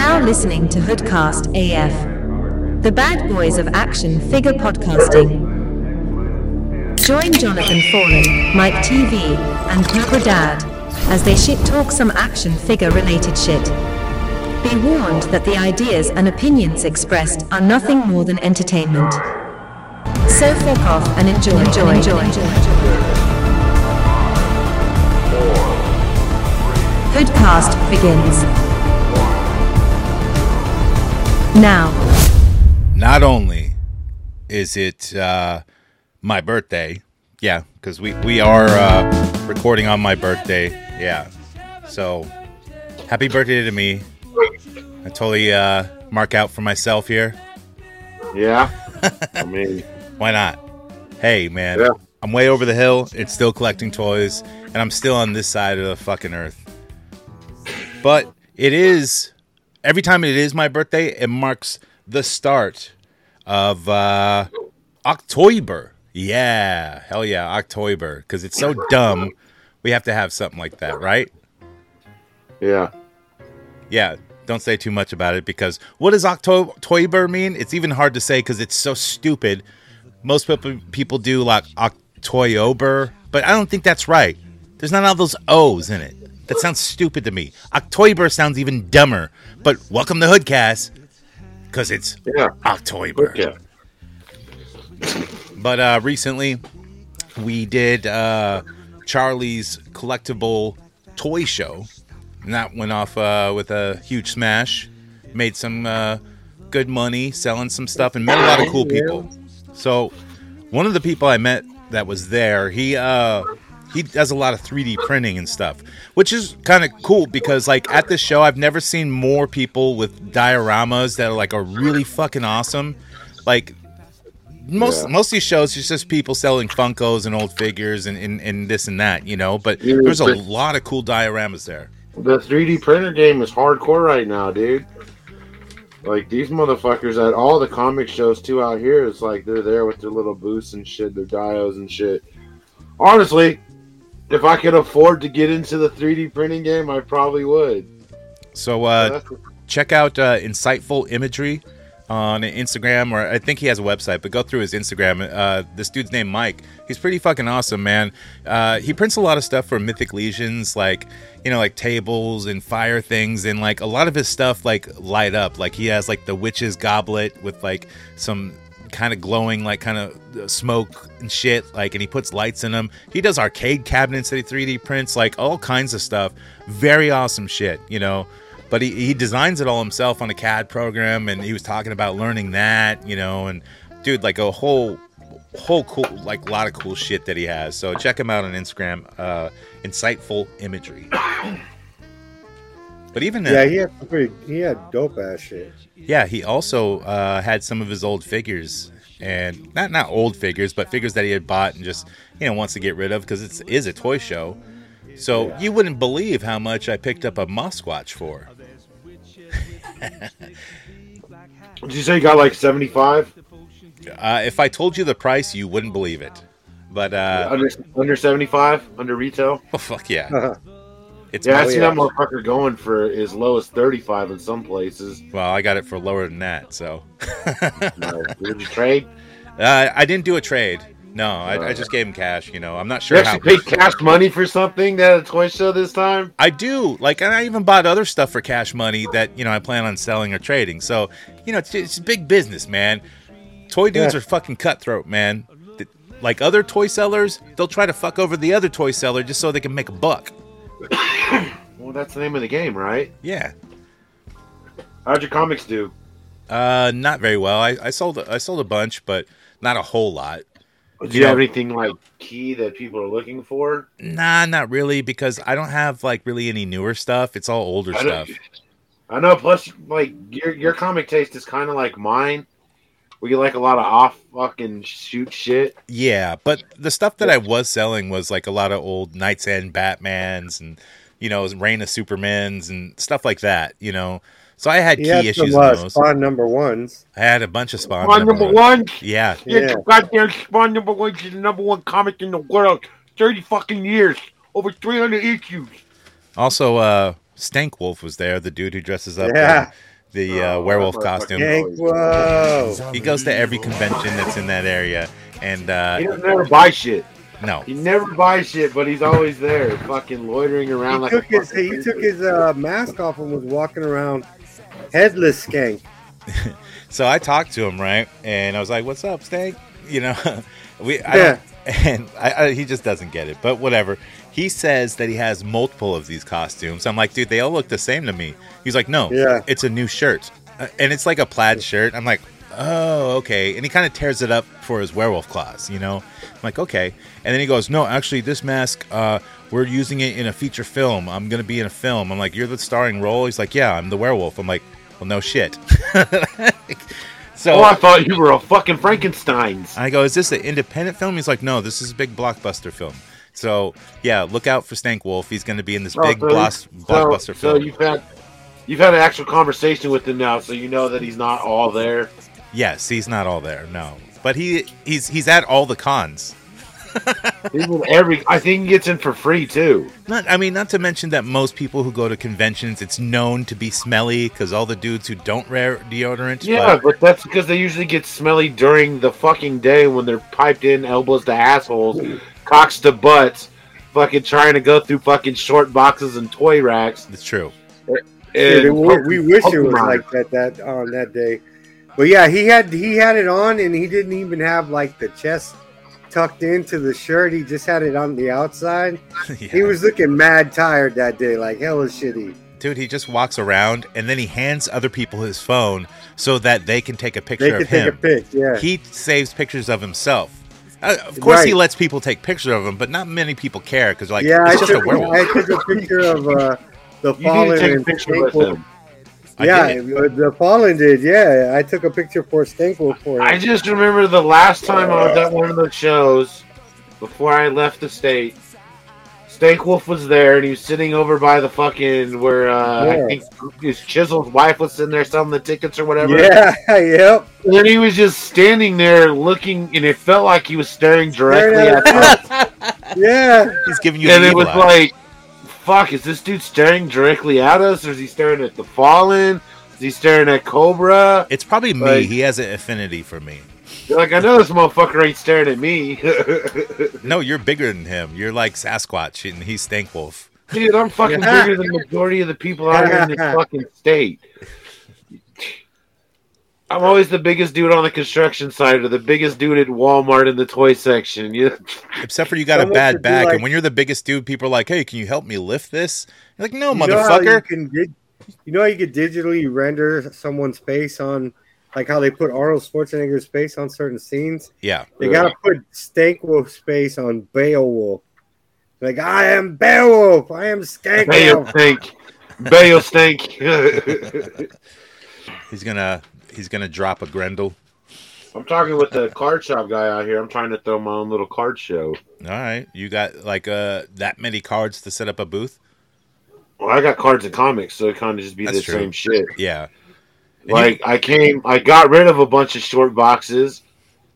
now listening to Hoodcast AF, the bad boys of action figure podcasting. Join Jonathan Fallen, Mike TV, and Cobra Dad as they shit talk some action figure related shit. Be warned that the ideas and opinions expressed are nothing more than entertainment. So fuck off and enjoy, enjoy, enjoy. Hoodcast begins. Now. Not only is it uh, my birthday, yeah, because we we are uh, recording on my birthday, yeah. So, happy birthday to me. I totally uh, mark out for myself here. Yeah. I mean, Why not? Hey, man, Yeah. I'm way over the hill. It's still collecting toys, and I'm still on this side of the fucking earth. But it is every time it is my birthday, it marks the start of uh, October. Yeah, hell yeah, October, because it's so dumb. We have to have something like that, right? yeah. Yeah, don't say too much about it because what does October mean? It's even hard to say because it's so stupid. Most people people do like October, but I don't think that's right. There's not all those O's in it. That sounds stupid to me. October sounds even dumber. But welcome to Hoodcast because it's Yeah. October. Yeah. But uh, recently, we did uh, Charlie's collectible toy show, and that went off uh, with a huge smash. Made some uh, good money selling some stuff, and met a lot of cool people. So, one of the people I met that was there, he uh, he does a lot of 3D printing and stuff, which is kind of cool because like at this show, I've never seen more people with dioramas that are like are really fucking awesome. Like most Yeah. most of these shows it's just people selling Funkos and old figures and, and, and this and that, you know. But Yeah, there's a but- lot of cool dioramas there. The 3D printer game is hardcore right now, dude. Like these motherfuckers at all the comic shows too out here, it's like they're there with their little booths and shit, their dios and shit. Honestly, if I could afford to get into the 3D printing game, I probably would. So uh, check out uh, Insightful Imagery on Instagram, or I think he has a website, but go through his Instagram. Uh, this dude's named Mike. He's pretty fucking awesome, man. Uh, he prints a lot of stuff for Mythic Legions, like you know, like tables and fire things, and like a lot of his stuff like light up. Like he has like the witch's goblet with like some kind of glowing like kind of smoke and shit like and he puts lights in them he does arcade cabinets that he 3d prints like all kinds of stuff. Very awesome shit you know? But he, he designs it all himself on a cad program and he was talking about learning that you know? And dude like a whole whole cool like a lot of cool shit that he has. So check him out on instagram uh insightful imagery but even Yeah, he had pretty. He had dope ass shit. yeah, he also uh, had some of his old figures, and not not old figures, but figures that he had bought and just you know wants to get rid of because it is a toy show. So you wouldn't believe how much I picked up a Mosquatch for. Did you say you got like 75? Uh, if I told you the price, you wouldn't believe it. But uh, Under under 75? Under retail? oh fuck yeah, it's Yeah, I see that motherfucker going for as low as 35 in some places. well, I got it for lower than that. So No. Did you trade? uh, I didn't do a trade. No, I, I just gave him cash. You know, I'm not You sure how. actually paid cash money for something at a toy show this time? I do. Like, and I even bought other stuff for cash money that you know I plan on selling or trading. So, you know, it's, it's big business, man. Toy dudes Yeah. are fucking cutthroat, man. Like other toy sellers, they'll try to fuck over the other toy seller just so they can make a buck. Well, that's the name of the game, right? Yeah. How'd your comics do? Uh, not very well. I, I sold I sold a bunch, but not a whole lot. Do You you, know- have anything like key that people are looking for? Nah, not really, because I don't have like really any newer stuff. It's all older I stuff. I know. Plus, like your your comic taste is kind of like mine. We like a lot of off fucking shoot shit. Yeah, but the stuff that I was selling was like a lot of old Knights End Batmans and you know Reign of Supermans and stuff like that. You know, so I had He key had issues some uh, those. spawn number ones. I had a bunch of spawn. Spawn number ones. one. Yeah, Yeah. Yeah. goddamn Spawn number one is the number one comic in the world. Thirty fucking years, over three hundred issues. Also, uh, Stank Wolf was there, the dude who dresses up Yeah. The uh, Oh, werewolf costume. motherfucker. Yank, whoa. He goes to every convention that's in that area, and He uh, doesn't never buy shit. no, He never buys shit, but he's always there, fucking loitering around He like took a his fucking he took his uh, mask off and was walking around headless skank. So I talked to him, right? And I was like, "What's up, Stank?" You know, we I Yeah. don't- and I, I, he just doesn't get it. But whatever. He says that he has multiple of these costumes. I'm like, dude, they all look the same to me. He's like, no, Yeah. it's a new shirt, Uh, and it's like a plaid shirt. I'm like, oh, okay. And he kind of tears it up for his werewolf claws, you know. I'm like, okay. And then he goes, no, actually, this mask, uh, we're using it in a feature film. I'm gonna be in a film. I'm like, you're the starring role. He's like, yeah, I'm the werewolf. I'm like, well, no shit. so Oh, I thought you were a fucking Frankenstein's. I go, is this an independent film? He's like, no, this is a big blockbuster film. So yeah, look out for Stank Wolf. He's going to be in this Oh, big so- bloss- blockbuster so, film. So you've had you've had an actual conversation with him now, so you know that he's not all there. yes, he's not all there, no, but he he's he's at all the cons. Every. I think he gets in for free too. Not, I mean, not to mention that most people who go to conventions, it's known to be smelly because all the dudes who don't wear deodorant. Yeah, but- but that's because they usually get smelly during the fucking day when they're piped in elbows to assholes, cocks to butts, fucking trying to go through fucking short boxes and toy racks. it's true. Dude, And we, we wish it was Pokemon. like that that on that day. But yeah, he had he had it on and he didn't even have like the chest tucked into the shirt. He just had it on the outside. Yeah. He was looking mad tired that day, like hella shitty. Dude, he just walks around and then he hands other people his phone so that they can take a picture They could of take him. a pic, yeah. he saves pictures of himself. Uh, of course, he lets people take pictures of him, but not many people care because like yeah, I it's just a took, werewolf. I took a picture of uh, the you fallen to take a and picture with Stinkle. him. Yeah, uh, the fallen did. Yeah, I took a picture for Stinkle for I him. just remember the last time I was at one of those shows before I left the state. Stank Wolf was there, and he was sitting over by the fucking where uh, Yeah. I think his chiseled wife was sitting there selling the tickets or whatever. Yeah, yep. And then he was just standing there looking, and it felt like he was staring directly Staring at at us. Yeah, He's giving you and it was eye. like, "Fuck! Is this dude staring directly at us, or is he staring at the Fallen? Is he staring at Cobra? It's probably me. like- he has an affinity for me. Like, I know this motherfucker ain't staring at me, No, you're bigger than him. You're like Sasquatch, and he's Stank Wolf. dude. I'm fucking bigger than the majority of the people out here in this fucking state." I'm always the biggest dude on the construction site or the biggest dude at Walmart in the toy section. You, Except for you got a bad back, like- and when you're the biggest dude, people are like, "Hey, can you help me lift this?" You're like, "No, You know you motherfucker." can dig- you know how you could digitally render someone's face on, like how they put Arnold Schwarzenegger's face on certain scenes. Yeah, They gotta put Stank Wolf's face on Beowulf. Like I am Beowulf. I am Skank Bale Wolf. stink. Bale stink. he's gonna he's gonna drop a Grendel. I'm talking with the card shop guy out here. I'm trying to throw my own little card show. All right, you got like uh that many cards to set up a booth? Well, I got cards and comics, so it kind of just be That's the true. same shit. Yeah. And Like I came, I got rid of a bunch of short boxes,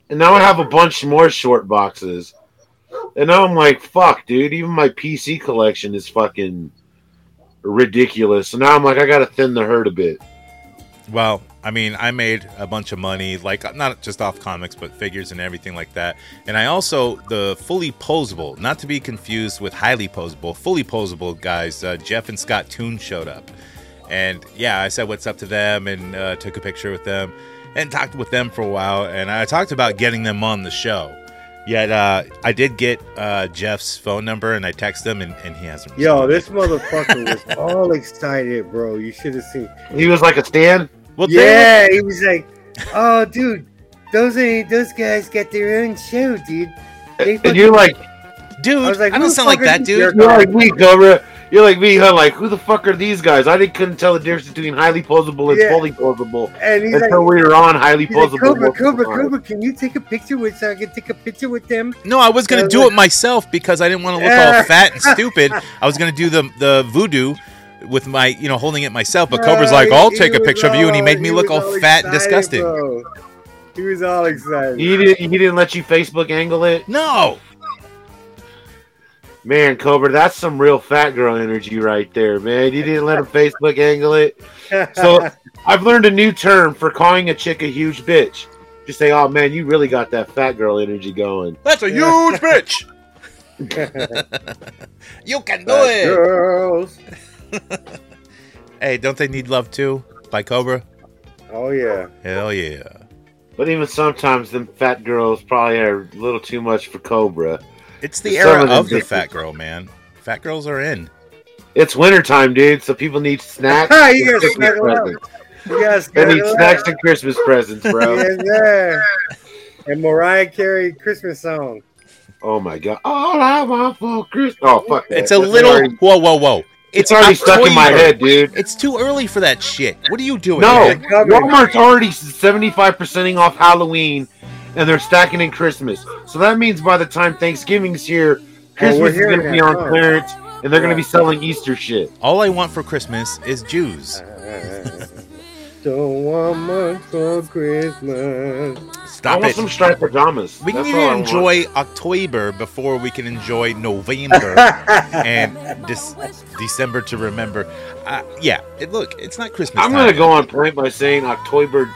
and now I have a bunch more short boxes. And now I'm like, fuck, dude. Even my PC collection is fucking ridiculous. So now I'm like, I gotta thin the herd a bit. Well, I mean, I made a bunch of money, like not just off comics, but figures and everything like that. And I also the fully posable, not to be confused with highly posable, fully posable guys. Uh, Jeff and Scott Toon showed up, and yeah, I said what's up to them and uh, took a picture with them and talked with them for a while. And I talked about getting them on the show. Yet uh, I did get uh, Jeff's phone number and I texted him and, and he hasn't. Yo, this motherfucker was all excited, bro. You should have seen. He was like a stand. well, damn it. Yeah, he was like, "Oh, dude, those ain't those guys got their own show, dude." They And you're like, dude. I was like, I don't sound like that, dude. You're like me, Cobra. You're like me, huh? Like, who the fuck are these guys? I didn't couldn't tell the difference between highly posable and Yeah. fully posable and he's like, we were on highly he's like. Cobra, Cobra. Cobra, can you take a picture with so I can take a picture with them? No, I was gonna Yeah, do like- it myself because I didn't want to look Yeah. all fat and stupid. I was gonna do the the voodoo with my, you know, holding it myself. But Cobra's like, Uh, "I'll he take a was picture of you," and he made me he look was all fat and disgusting. bro. He was all excited. He didn't. He didn't let you Facebook angle it. No, Man, Cobra, that's some real fat girl energy right there, man. You didn't let him Facebook angle it. So I've learned a new term for calling a chick a huge bitch. Just say, "Oh man, you really got that fat girl energy going." That's a huge bitch. you can do Fat it. girls. Hey, don't they need love too? By Cobra? Oh yeah. Hell yeah. But even sometimes, them fat girls probably are a little too much for Cobra. It's the Some era of of the just- fat girl, man. Fat girls are in. It's wintertime, dude, so people need snacks. You and gotta Christmas snuggle presents. You guys They need snacks and Christmas presents, bro. Yes, sir. And Mariah Carey Christmas song. Oh my god! All I want for Christmas. Oh fuck that. It's a That's little. already- Whoa, whoa, whoa! it's already stuck in my head, dude. It's too early for that shit. What are you doing? No, man? Coming. Walmart's already seventy-five percenting off Halloween, and they're stacking in Christmas. So that means by the time Thanksgiving's here, Oh, Christmas is going to be on huh? clearance, and they're going to be selling Easter shit. All I want for Christmas is Jews. Don't want much for Christmas. I want it. some striped pajamas. We That's need all to want. enjoy October before we can enjoy November and Dec- December to remember. Uh, yeah, it, look, it's not Christmas. I'm going to go on point by saying October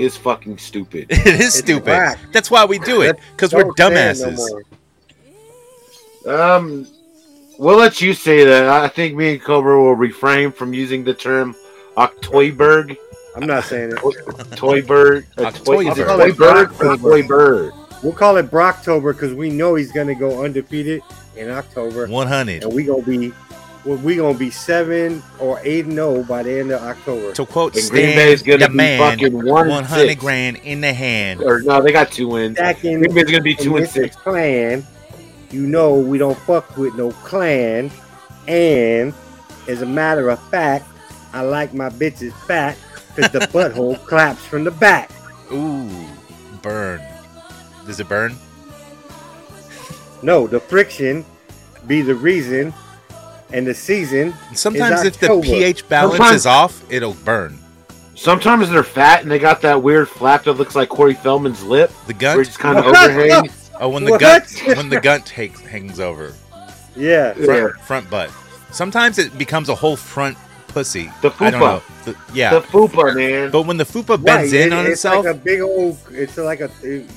is fucking stupid. It is stupid. whack. That's why we do it because we're Don't say it no dumbasses. Um, we'll let you say that. I think me and Cobra will refrain from using the term Octoyber. I'm not saying it. Toy bird. A toy, is it October. toy bird toy bird? We'll call it Brocktober because we know he's gonna go undefeated in October, 100. and we gonna be well, we gonna be seven or eight and zero by the end of October. To quote And Green Stan, Bay's gonna the be man, fucking 100 grand in the hand. Or no, they got two wins. Stacking Green Bay's gonna be two and six. clan, you know we don't fuck with no clan. And as a matter of fact, I like my bitches fat because the butthole claps from the back. Ooh, burn. Does it burn? No, the friction be the reason, and the season. Sometimes It's if the pH balance Sometimes- is off, it'll burn. Sometimes they're fat and they got that weird flap that looks like Corey Feldman's lip, The where it just kind of What? overhangs. Oh, when the What? gut when the gut hangs, hangs over Yeah, Yeah. front, front butt. Sometimes it becomes a whole front pussy. The I don't fupa. know. The- yeah, The fupa, man. but when the fupa bends Right, in it- on it's itself, like a big old. It's like a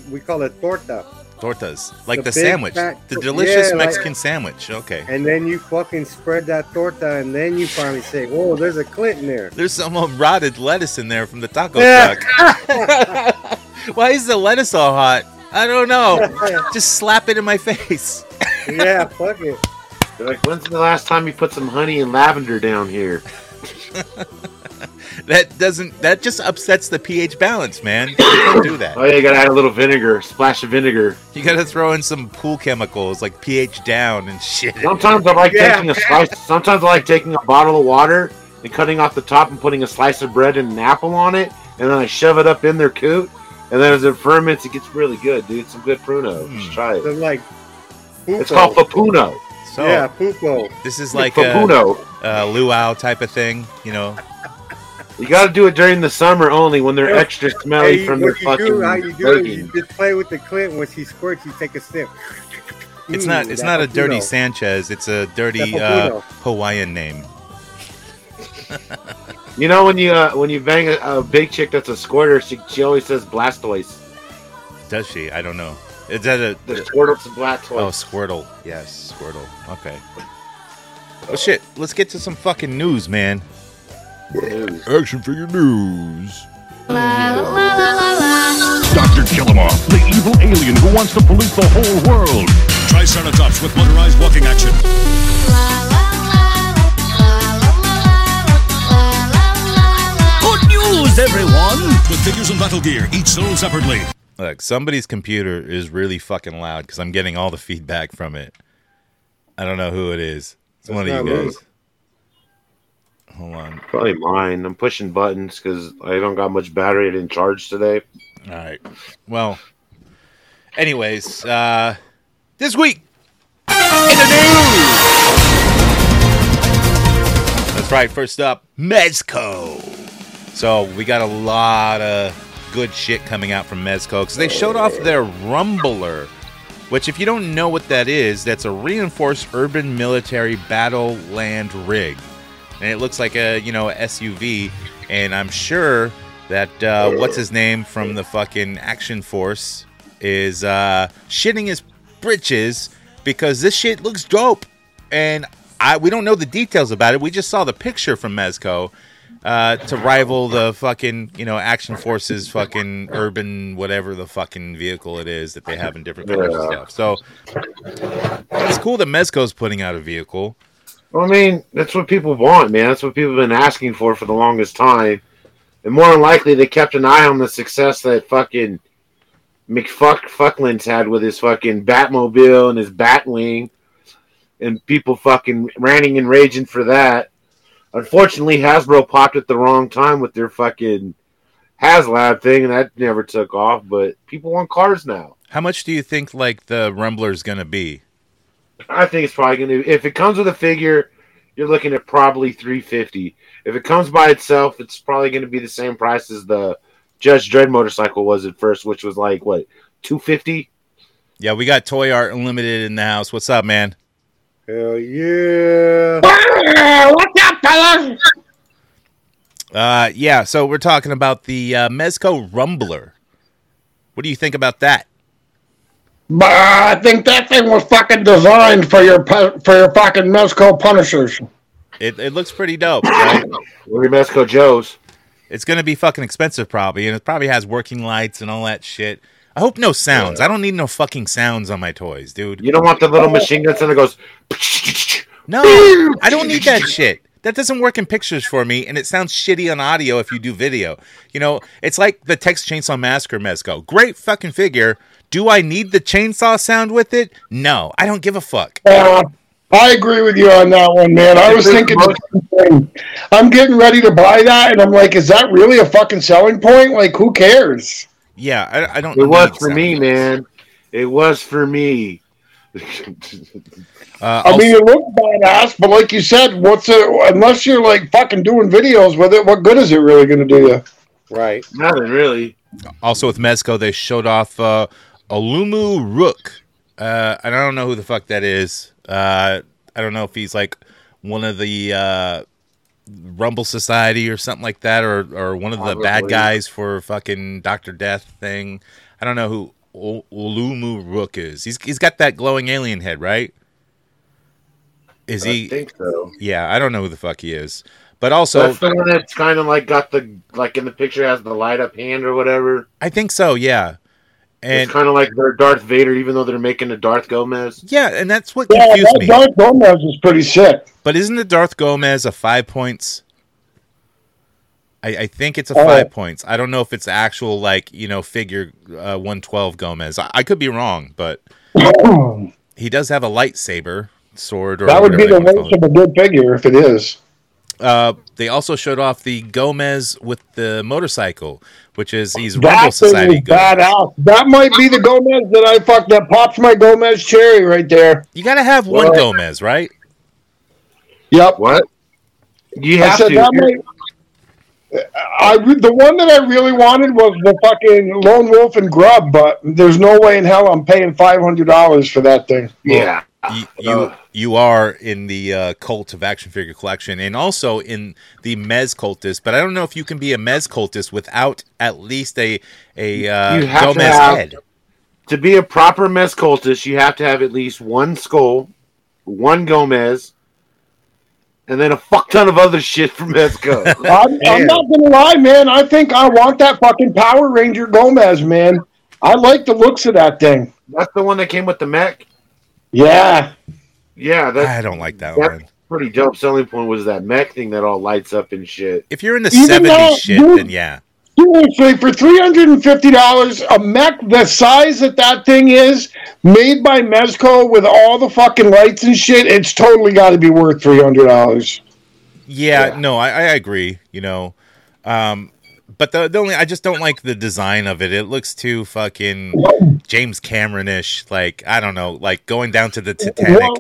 we call it torta, tortas like the the, sandwich, fat- the delicious yeah, like- Mexican sandwich. Okay, and then you fucking spread that torta, and then you finally say, "Whoa, there's a Clinton there." there's some um, rotted lettuce in there from the taco Yeah. truck. Why is the lettuce all hot? I don't know. Just slap it in my face. yeah, fuck it. They're like, when's the last time you put some honey and lavender down here? That doesn't. That just upsets the pH balance, man. You can't do that. Oh yeah, you gotta add a little vinegar, splash of vinegar. You gotta throw in some pool chemicals like pH down and shit. Sometimes I like Yeah. taking a slice. Sometimes I like taking a bottle of water and cutting off the top and putting a slice of bread and an apple on it, and then I shove it up in their coot. And then as it ferments, it gets really good, dude. Some good pruno. Hmm. Just try So it. like, It's called papuno. So yeah, pupo. this is like a, a luau type of thing, you know. You got to do it during the summer only when they're extra smelly Hey, from their fucking do, how you do it, you just play with the Clint. When she squirts, you take a sip. It's Mm, not. It's not a dirty Sanchez. It's a dirty uh, Hawaiian name. You know when you uh, when you bang a, a big chick that's a squirter, she, she always says Blastoise. Does she? I don't know. Is that a? The Squirtle's a Blastoise. Oh, Squirtle. Yes, Squirtle. Okay. Well, shit. Let's get to some fucking news, man. News. Action figure news. Dr. Killamoff, the evil alien who wants to pollute the whole world. Triceratops with motorized walking action. Good news, everyone! With figures and battle gear, each sold separately. Look, somebody's computer is really fucking loud because I'm getting all the feedback from it. I don't know who it is. It's one of you me. guys. Hold on. Probably mine. I'm pushing buttons because I don't got much battery. I didn't charge today. All right. Well, anyways, uh, this week in the news. That's right. First up, Mezco. So we got a lot of good shit coming out from Mezco because they showed off their Rumbler Which, if you don't know what that is, that's a reinforced urban military battle land rig, and it looks like a you know SUV. And I'm sure that uh, what's his name from the fucking Action Force is uh, shitting his britches because this shit looks dope, and I we don't know the details about it. We just saw the picture from Mezco uh, to rival the fucking you know Action Forces fucking urban whatever the fucking vehicle it is that they have in different colors Yeah. stuff. So it's cool that Mezco's putting out a vehicle. Well, I mean, that's what people want, man. That's what people have been asking for for the longest time. And more than likely, they kept an eye on the success that fucking McFuck Fucklands had with his fucking Batmobile and his Batwing, and people fucking ranting and raging for that. Unfortunately, Hasbro popped at the wrong time with their fucking HasLab thing, and that never took off. But people want cars now. How much do you think like the Rumbler's gonna be? I think it's probably going to. If it comes with a figure, you're looking at probably 350. If it comes by itself, it's probably going to be the same price as the Judge Dredd motorcycle was at first, which was like what 250. Yeah, we got Toy Art Unlimited in the house. What's up, man? Hell yeah. What's up, Uh, yeah, so we're talking about the uh, Mezco Rumbler. What do you think about that? But uh, I think that thing was fucking designed for your for your fucking Mezco Punishers. It, it looks pretty dope, right? Look at Mezco Joe's. It's gonna be fucking expensive probably, and it probably has working lights and all that shit. I hope no sounds. I don't need no fucking sounds on my toys, dude. You don't want the little machine gun that goes. No, I don't need that shit. That doesn't work in pictures for me, and it sounds shitty on audio if you do video. You know, it's like the Texas Chainsaw Massacre Mezco. Great fucking figure. Do I need the chainsaw sound with it? No, I don't give a fuck. Uh, I agree with you on that one, man. I was thinking the same thing. I'm getting ready to buy that, and I'm like, is that really a fucking selling point? Like, who cares? Yeah, I, I don't. It was for me, man. It was for me. Uh, I also- mean, it looks badass, but like you said, what's it? Unless you're like fucking doing videos with it, what good is it really going to do you? Right. Nothing really. Also with Mezco, they showed off uh, Alumu Rook. Uh, and I don't know who the fuck that is. Uh, I don't know if he's like one of the uh, Rumble Society or something like that, or or one of the bad guys for fucking Doctor Death thing. I don't know who O- Olumu Rook is. He's he's got that glowing alien head, right? Is I he? think so. Yeah, I don't know who the fuck he is. But also, That's the one that's kind of like got the like in the picture has the light up hand or whatever. I think so. Yeah, and it's kind of like their Darth Vader, even though they're making a Darth Gomez. yeah, and that's what Yeah, confused that me. Darth Gomez is pretty sick. But isn't the Darth Gomez a five points? I, I think it's a Oh. five points. I don't know if it's actual like you know figure uh, one twelve Gomez. I, I could be wrong, but he does have a lightsaber sword. Or that would be the they of a good figure if it is. Call it. Uh, they also showed off the Gomez with the motorcycle, which is he's Rumble That thing Society is badass. That might be the Gomez that I fuck that pops my Gomez cherry right there. You gotta have one What? Gomez, right? Yep. What? You I have said to. that might. I the one that I really wanted was the fucking Lone Wolf and Cub, but there's no way in hell I'm paying five hundred dollars for that thing. yeah. you you, you are in the uh, cult of action figure collection and also in the Mez cultist, but I don't know if you can be a Mez cultist without at least a a uh, You have to Gomez have- head. To be a proper Mez cultist, you have to have at least one skull, one Gomez, and then a fuck ton of other shit from Mezco. I'm, I'm not gonna lie, man. I think I want that fucking Power Ranger Gomez, man. I like the looks of that thing. That's the one that came with the mech. Yeah, Yeah, that's I don't like that That's one. pretty dope. Selling point was that mech thing that all lights up and shit. If you're in the Even 70s though- shit, dude- then yeah. seriously, for three hundred and fifty dollars, a mech the size that that thing is, made by Mezco with all the fucking lights and shit, it's totally got to be worth three hundred dollars. Yeah, Yeah. no, I, I agree. You know, um, but the, the only I just don't like the design of it. It looks too fucking James Cameron-ish. Like I don't know, like going down to the Titanic. Well,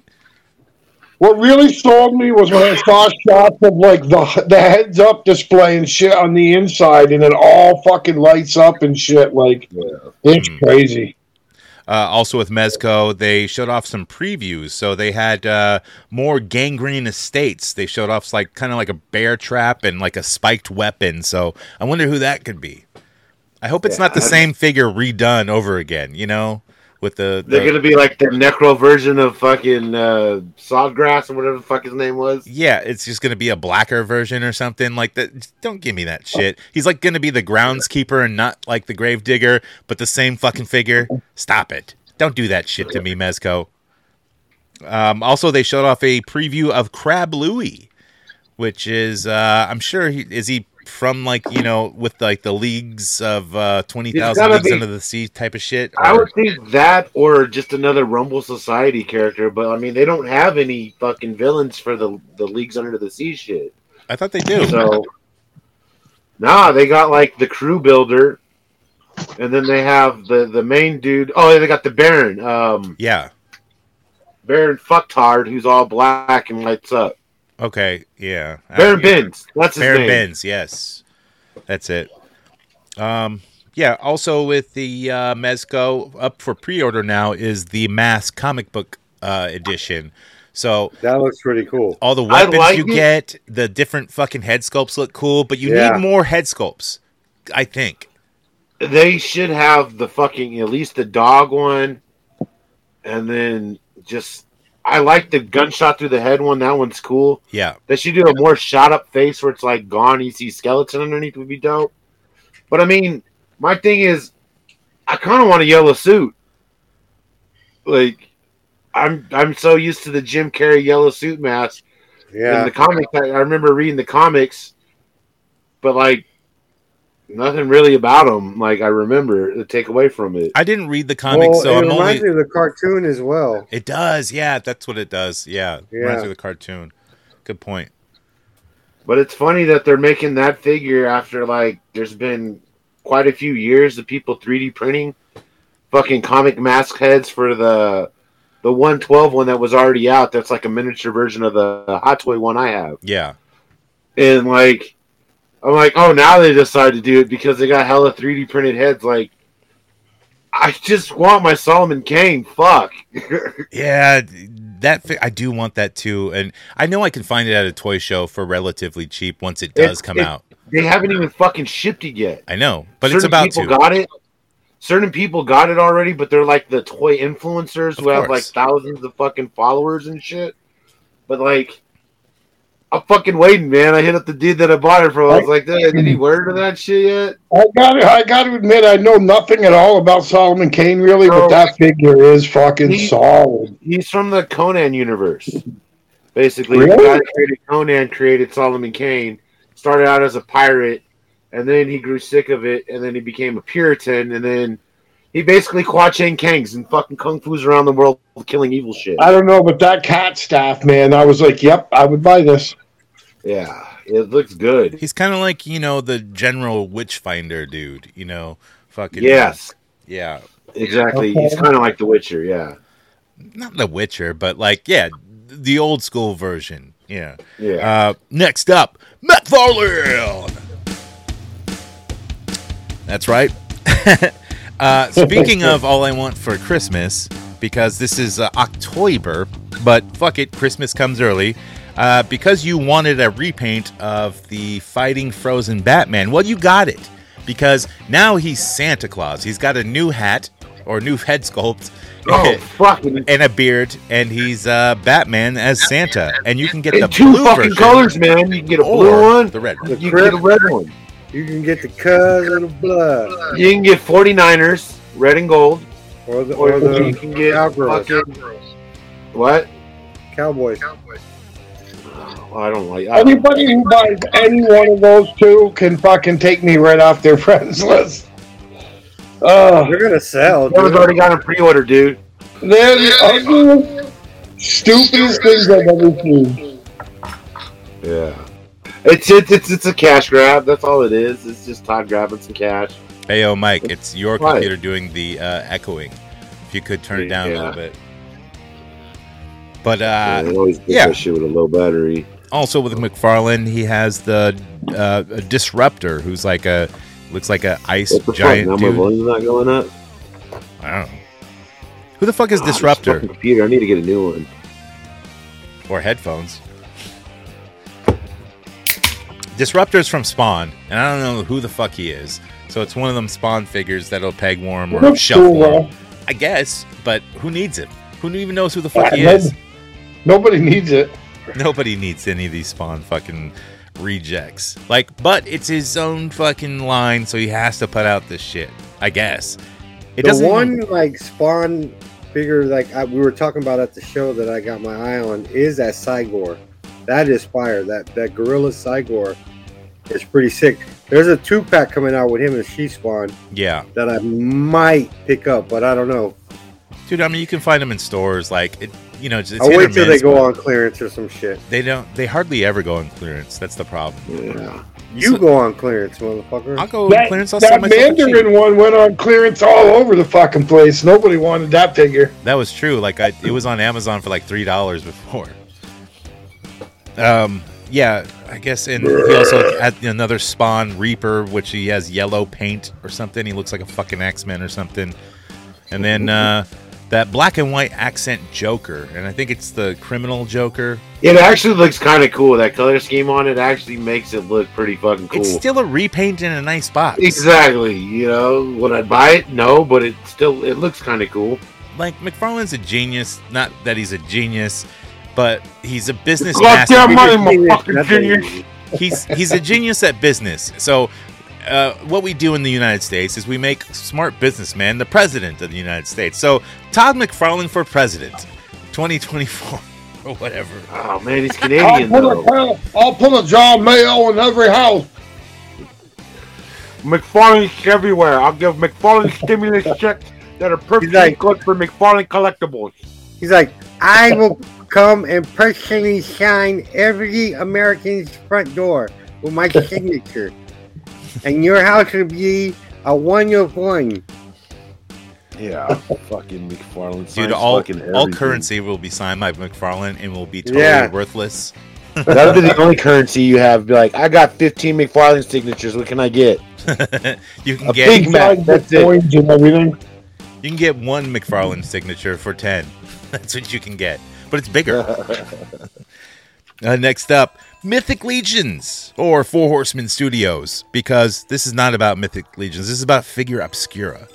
What really sold me was when I saw shots of like the the heads up display and shit on the inside, and it all fucking lights up and shit. Like it's Hmm. crazy. Uh, also with Mezco, they showed off some previews. So they had uh, more gangrene estates. They showed off like kind of like a bear trap and like a spiked weapon. So I wonder who that could be. I hope it's not the same figure redone over again. You know, with the, They're the- gonna be like the necro version of fucking uh, Sawgrass or whatever the fuck his name was. yeah, it's just gonna be a blacker version or something like that. Don't give me that shit. He's like gonna be the groundskeeper and not like the gravedigger, but the same fucking figure. Stop it! Don't do that shit to me, Mezco. Um, also, they showed off a preview of Crab Louie, which is uh, I'm sure he is he from like you know with like the leagues of uh, twenty thousand leagues be- under the sea type of shit. I would think that or just another Rumble Society character, but I mean they don't have any fucking villains for the the leagues under the sea shit. I thought they do. So nah, they got like the crew builder, and then they have the the main dude. Oh, yeah, they got the Baron, um, yeah. Baron Fucktard, who's all black and lights up. Okay. Yeah. Baron Uh, Benz, that's his Baron name. Benz, yes. That's it. Um, yeah, also with the uh, Mezco up for pre-order now is the Mask comic book uh, edition. So That looks pretty cool. all the weapons like you it. get, the different fucking head sculpts look cool, but you Yeah. need more head sculpts. I think. They should have the fucking at least the dog one, and then just I like the gunshot through the head one. That one's cool. Yeah. They should do a more shot up face where it's like gone. You see skeleton underneath would be dope. But I mean, my thing is, I kind of want a yellow suit. Like, I'm I'm so used to the Jim Carrey yellow suit mask Yeah. in the comics. I, I remember reading the comics, but like nothing really about him. Like I remember to take away from it. I didn't read the comics, well, so it I'm reminds only. me of the cartoon as well. It does, yeah. That's what it does. Yeah, reminds me of the cartoon. Good point. But it's funny that they're making that figure after like there's been quite a few years of people 3D printing fucking comic mask heads for the the 112 one that was already out. That's like a miniature version of the Hot Toy one I have. Yeah, And like I'm like, oh, now they decide to do it because they got hella 3D printed heads. Like, I just want my Solomon Kane. Fuck. yeah. That I do want that too, and I know I can find it at a toy show for relatively cheap once it does It's- come it- out. they haven't even fucking shipped it yet. I know, but certain it's about people to. got it. Certain people got it already, but they're like the toy influencers Of who have like thousands of fucking followers and shit. But like, I'm fucking waiting, man. I hit up the dude that I bought it from. I was like, "Hey, did he wear to that shit yet?" I got I got to admit, I know nothing at all about Solomon Kane really, but that figure is fucking He- solid. He's from the Conan universe. Basically, the guy created Conan created Solomon Kane. Started out as a pirate, and then he grew sick of it, and then he became a Puritan, and then he basically quad-chain kangs and fucking kung fu's around the world killing evil shit. I don't know, but that cat staff, man, I was like, yep, I would buy this. Yeah, it looks good. He's kind of like you know the general witchfinder dude. You know, fucking Yes, yeah. exactly. He's kind of like The Witcher. Yeah, Not the Witcher, but like yeah, the old school version. Yeah. yeah. Uh, next up, McFarlane. That's right. uh, speaking of all I want for Christmas, because this is uh, October, but fuck it, Christmas comes early. Uh, because you wanted a repaint of the Fighting Frozen Batman, well, you got it. Because now he's Santa Claus. He's got a new hat or new head sculpt. oh and a beard, and he's uh, Batman as Santa, and you can get the two blue fucking version colors, man. You can get a blue or one. the red. one. You can get a red one. You can get the cuz of the blood, You can get 49ers, red and gold, or the or or you the can get Cowgirls. fucking what? Cowboys. Oh, I don't like. I don't, Anybody who buys any one of those two can fucking take me right off their friends list. Uh, They're gonna sell. Trevor's Dude. already got a pre-order, dude. they're the ugliest, stupidest things I've ever seen. Yeah. It's it's it's it's a cash grab. That's all it is. It's just Todd grabbing some cash. Hey, yo, Mike, it's your Right. computer doing the uh, echoing. If you could turn it down a little bit. But Yeah, uh, they always yeah. shit with a low battery. also with McFarlane, he has the uh, disruptor, who's like a looks like a ice What the giant fuck? Now my dude. volume's not going up. I don't know. Who the fuck is this Disruptor computer. I need to get a new one. or headphones? Disruptor's from Spawn, and I don't know who the fuck he is. So it's one of them Spawn figures that'll peg warm or Looks shelf warm. bro. I guess, but who needs it? Who even knows who the fuck he Yeah, is? Nobody needs it. Nobody needs any of these Spawn fucking rejects. Like, but it's his own fucking line, so he has to put out this shit. I guess. It the doesn't. one like spawn figure like I, we were talking about at the show that I got my eye on is that Cygor. That is fire. That that Gorilla Cygor is pretty sick. There's a two pack coming out with him and She Spawn yeah, that I might pick up, but I don't know. dude. I mean, you can find them in stores. Like, it, you know, it's I'll wait till they go on clearance or some shit. They don't. They hardly ever go on clearance. That's the problem. Yeah. You So- go on clearance, motherfucker. I'll go on clearance. I'll that myself a cheap. Mandarin one went on clearance all over the fucking place. Nobody wanted that figure. That was true. Like I, it was on Amazon for like three dollars before. Um, yeah, I guess, and he also had another Spawn Reaper, which he has yellow paint or something. He looks like a fucking X Men or something. And then uh, that black and white accent Joker, and I think it's the criminal Joker. It actually looks kind of cool. That color scheme on it actually makes it look pretty fucking cool. It's still a repaint in a nice box. exactly. You know, would I buy it? No, but it still it looks kind of cool. Like McFarlane's a genius. Not that he's a genius, but he's a business Goddamn master. money, my fucking genius. he's he's a genius at business. So, uh, what we do in the United States is we make smart businessmen the president of the United States. So, Todd McFarlane for president, 2024 or whatever. Oh man, he's I'll Canadian put, though. a, I'll put a John Mayo in every house. McFarlane's everywhere. I'll give McFarlane stimulus checks that are perfectly like- good for McFarlane collectibles. He's like, I will come and personally sign every American's front door with my signature. And your house will be a one of one. Yeah, fucking McFarlane. Dude, all all currency will be signed by McFarlane and will be totally Yeah. worthless. That'll be the only currency you have. Be like, I got 15 McFarlane signatures. What can I get? you can A get Big Mac. That's the it. and everything. you can get one McFarlane signature for 10. That's what you can get, but it's bigger. Uh, next up, Mythic Legions or Four Horsemen Studios, because this is not about Mythic Legions. This is about Figure Obscura.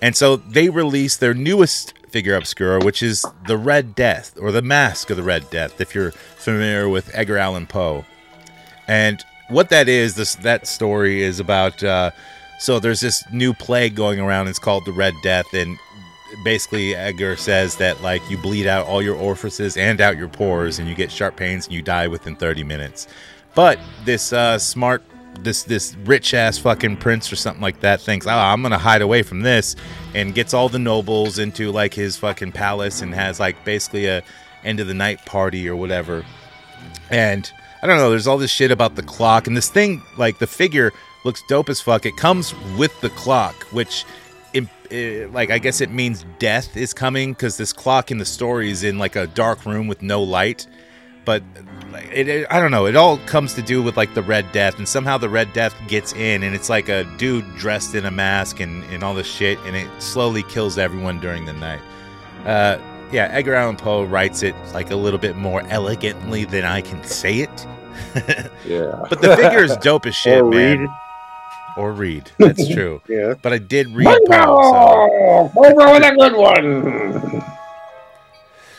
And so they released their newest Figure Obscura, which is the Red Death or the Mask of the Red Death, if you're familiar with Edgar Allan Poe. And what that is, this that story is about. Uh, so there's this new plague going around. It's called the Red Death, and basically Edgar says that like you bleed out all your orifices and out your pores, and you get sharp pains, and you die within 30 minutes. But this uh, smart, this this rich ass fucking prince or something like that thinks, oh, I'm gonna hide away from this, and gets all the nobles into like his fucking palace, and has like basically a end of the night party or whatever. And I don't know, there's all this shit about the clock, and this thing, like the figure, looks dope as fuck. It comes with the clock, which, im- eh, like, I guess it means death is coming because this clock in the story is in like a dark room with no light. But it, it, I don't know, it all comes to do with like the Red Death, and somehow the Red Death gets in, and it's like a dude dressed in a mask and, and all this shit, and it slowly kills everyone during the night. Uh, yeah, Edgar Allan Poe writes it like a little bit more elegantly than I can say it. Yeah. But the figure is dope as shit, man. Or read. That's true. Yeah. But I did read Poe. Oh, with a good one.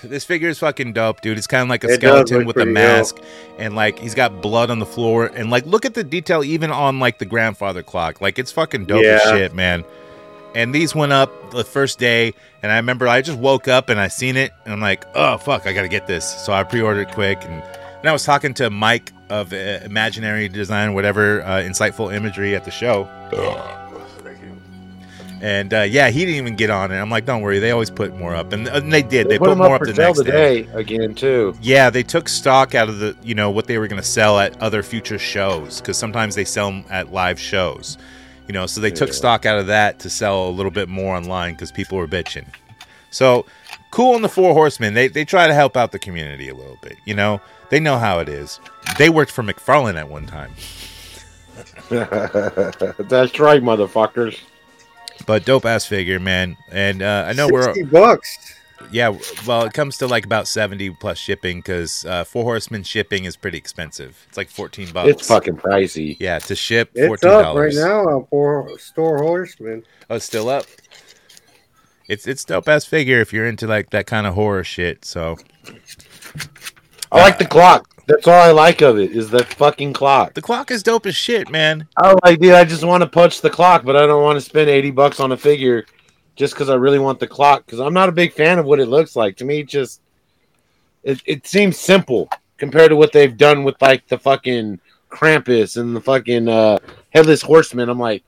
This figure is fucking dope, dude. It's kind of like a It skeleton with a mask, and like he's got blood on the floor, and like look at the detail even on like the grandfather clock. Like it's fucking dope as shit, man. And these went up the first day, and I remember I just woke up and I seen it, and I'm like, oh fuck, I gotta get this. So I pre-ordered quick, and then I was talking to Mike of uh, Imaginary Design, whatever, uh, insightful imagery at the show. And uh, yeah, he didn't even get on it. I'm like, don't worry, they always put more up, and, and they did. They, put, them more up up the next day. today again too. Yeah, they took stock out of the, you know, what they were going to sell at other future shows because sometimes they sell them at live shows, you know. So they took stock out of that to sell a little bit more online because people were bitching. So cool on the Four Horsemen. They they try to help out the community a little bit, you know. They know how it is. They worked for McFarlane at one time. That's right, motherfuckers. But dope ass figure, man. And uh, I know we're 60 bucks. yeah. Well, it comes to like about seventy plus shipping because uh, Four Horsemen shipping is pretty expensive. It's like fourteen bucks. It's fucking pricey. yeah to ship It's fourteen up right now on four store Horsemen. Oh, it's still up. It's it's dope ass figure if you're into like that kind of horror shit. So I like the clock. That's all I like of it is that fucking clock. the clock is dope as shit, man. I like, dude. I just want to punch the clock, but I don't want to spend eighty bucks on a figure just because I really want the clock. Because I'm not a big fan of what it looks like. To me, it just it it seems simple compared to what they've done with like the fucking Krampus and the fucking uh, headless horseman. I'm like,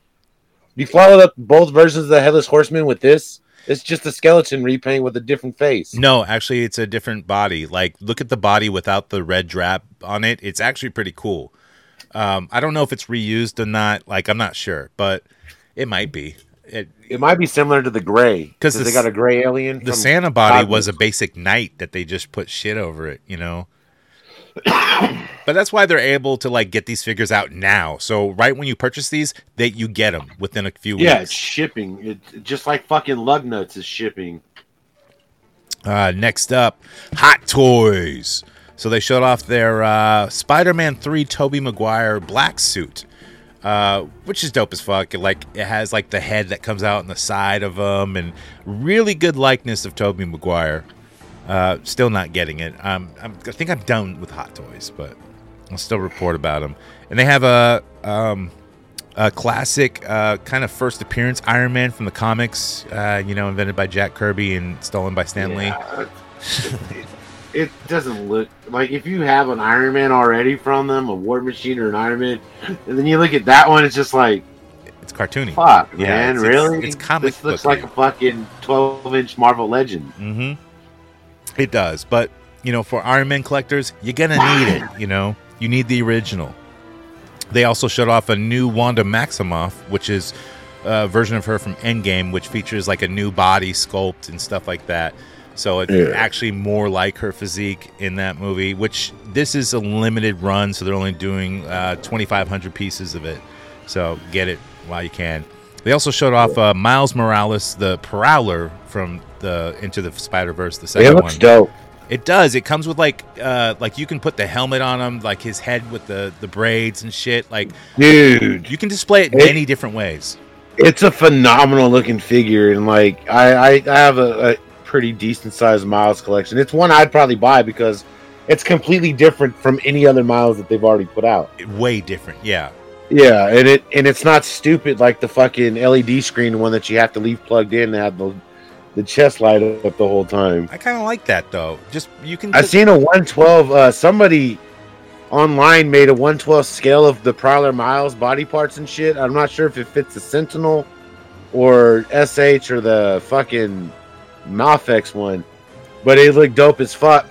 you followed up both versions of the headless horseman with this. It's just a skeleton repaint with a different face. No, actually, it's a different body. Like, look at the body without the red drap on it. It's actually pretty cool. Um, I don't know if it's reused or not. Like, I'm not sure, but it might be. It, It might be similar to the gray because the they got a gray alien. the Santa body was a basic knight that they just put shit over it, you know. But that's why they're able to like get these figures out now. So right when you purchase these, that you get them within a few weeks. Yeah, it's shipping. It just like fucking lug nuts is shipping. Uh, next up, Hot Toys. So they showed off their uh, Spider-Man 3 Tobey Maguire black suit, uh, which is dope as fuck. It, like it has like the head that comes out on the side of them, and really good likeness of Tobey Maguire. Uh, still not getting it. Um, I'm, I think I'm done with Hot Toys, but I'll still report about them. And they have a um, a classic uh, kind of first appearance Iron Man from the comics. Uh, you know, invented by Jack Kirby and stolen by Stan Lee. Yeah. it, it doesn't look like if you have an Iron Man already from them, a War Machine or an Iron Man, and then you look at that one, it's just like, It's cartoony. fuck, Yeah, man, it's- really? it's- it's comic This looks like a fucking twelve-inch Marvel Legend. hmm It does, but you know, for Iron Man collectors, you're gonna need it. You know, you need the original. They also showed off a new Wanda Maximoff, which is a version of her from Endgame, which features like a new body sculpt and stuff like that. So it's Yeah. actually more like her physique in that movie. Which this is a limited run, so they're only doing uh, 2,500 pieces of it. So get it while you can. They also showed off uh, Miles Morales, the Prowler from the Into the Spider Verse, the It second looks one. dope. It does. It comes with like uh like you can put the helmet on him, like his head with the the braids and shit. Like Dude, you can display it It- many different ways. it's a phenomenal looking figure, and like I, I, I have a, a pretty decent sized Miles collection. It's one I'd probably buy because it's completely different from any other Miles that they've already put out. Way different. Yeah. Yeah, and it and it's not stupid like the fucking LED screen one that you have to leave plugged in to have the the chest light up the whole time. I kind of like that though. Just you can. I've seen a 112. Uh, somebody online made a 112 scale of the Prowler Miles body parts and shit. I'm not sure if it fits the Sentinel or SH or the fucking Mafex one, but it looked dope as fuck.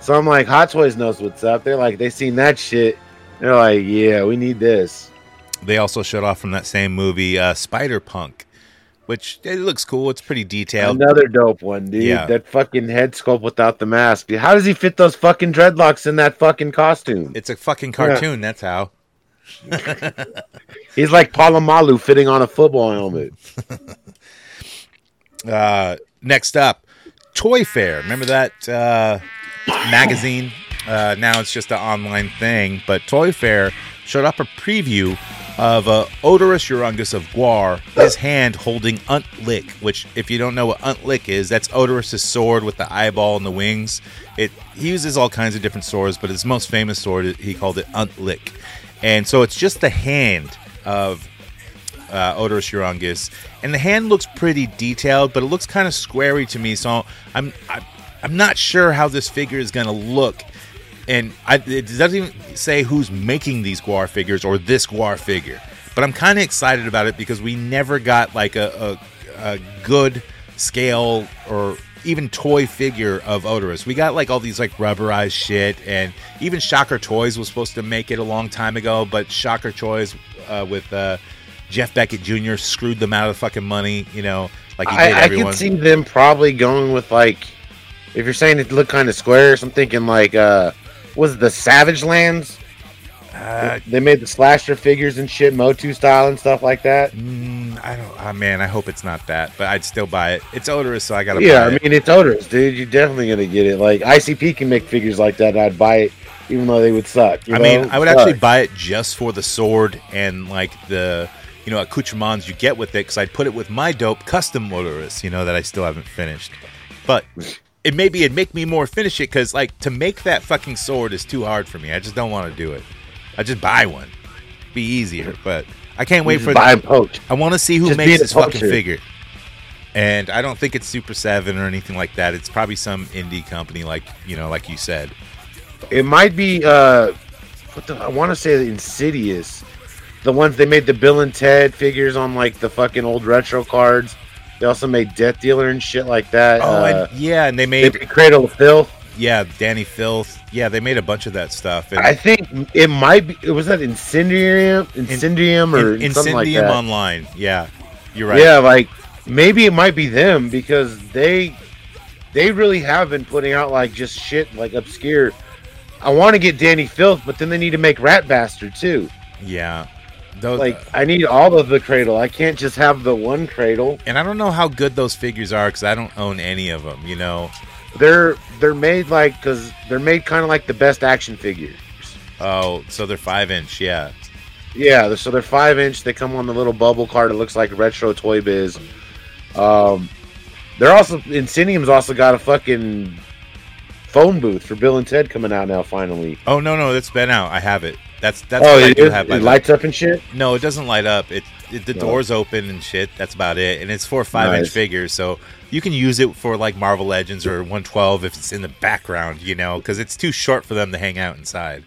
So I'm like, Hot Toys knows what's up. They're like, they seen that shit. They're like, yeah, we need this. They also showed off from that same movie, uh, Spider Punk, which it looks cool. It's pretty detailed. Another dope one, dude. Yeah. That fucking head sculpt without the mask. How does he fit those fucking dreadlocks in that fucking costume? It's a fucking cartoon. That's how. He's like Polamalu fitting on a football helmet. Uh, next up, ToyFare. Remember that uh, magazine? Uh, now it's just an online thing, but ToyFare showed up a preview of uh, Oderus Urungus of GWAR, his hand holding Untlick, which, if you don't know what Untlick is, that's Oderus's sword with the eyeball and the wings. It He uses all kinds of different swords, but his most famous sword, he called it Untlick. And so it's just the hand of uh, Oderus Urungus, and the hand looks pretty detailed, but it looks kind of squarey to me. So I'm I'm, I'm not sure how this figure is going to look, and I, it doesn't even say who's making these GWAR figures or this GWAR figure. But I'm kind of excited about it because we never got like a, a, a good scale or even toy figure of Oderus. We got like all these like rubberized shit, and even Shocker Toys was supposed to make it a long time ago, but Shocker Toys uh, with uh, Geoff Beckett Jr. screwed them out of the fucking money, you know, like he did I, I could see them probably going with like, if you're saying it looked kind of squarish, I'm thinking like, uh, was it the Savage Lands Uh, They made the slasher figures and shit, Motu style and stuff like that. mm, I don't. Oh, man, I hope it's not that, but I'd still buy it. It's Oderus, so I gotta Yeah, buy I it. mean it's Oderus, dude. You're definitely gonna get it. Like ICP can make figures like that. and I'd buy it, even though they would suck. you I mean. I would Fuck. actually buy it just for the sword and like the you know accoutrements you get with it, because I'd put it with my dope custom Oderus, you know, that I still haven't finished. But it maybe it'd make me more finish it, because like to make that fucking sword is too hard for me. I just don't want to do it. I just buy one, be easier. But I can't wait for buy the, poach. I want to see who Just makes this fucking figure. And I don't think it's Super7 or anything like that. It's probably some indie company, like you know, like you said. It might be uh, what the I want to say the Insidious, the ones they made the Bill and Ted figures on like the fucking old retro cards. They also made Death Dealer and shit like that. Oh, uh, and, yeah, and they they made made Cradle of Filth. yeah, Dani Filth. Yeah, they made a bunch of that stuff. And I think it might be. It was that Incendium, Incendium, or In- something like Incendium that. Online. Yeah, you're right. Yeah, like maybe it might be them because they they really have been putting out like just shit like obscure. I want to get Dani Filth, but then they need to make Rat Bastard too. yeah. Those, Like I need all of the Cradle. I can't just have the one Cradle. and I don't know how good those figures are because I don't own any of them. You know. They're they're made like because they're made kind of like the best action figures. Oh, so they're five inch. Yeah. Yeah, so they're five inch. They come on the little bubble card. It looks like retro Toy Biz. Um, they're also Incendium's also got a fucking phone booth for Bill and Ted coming out now. Finally. Oh no, no, that's been out. I have it. That's that's oh, what I do is? have. it lights up and shit. No, it doesn't light up. It, it the No. doors open and shit. That's about it. And it's for five inch figures, so you can use it for like Marvel Legends or 112 if it's in the background, you know, because it's too short for them to hang out inside.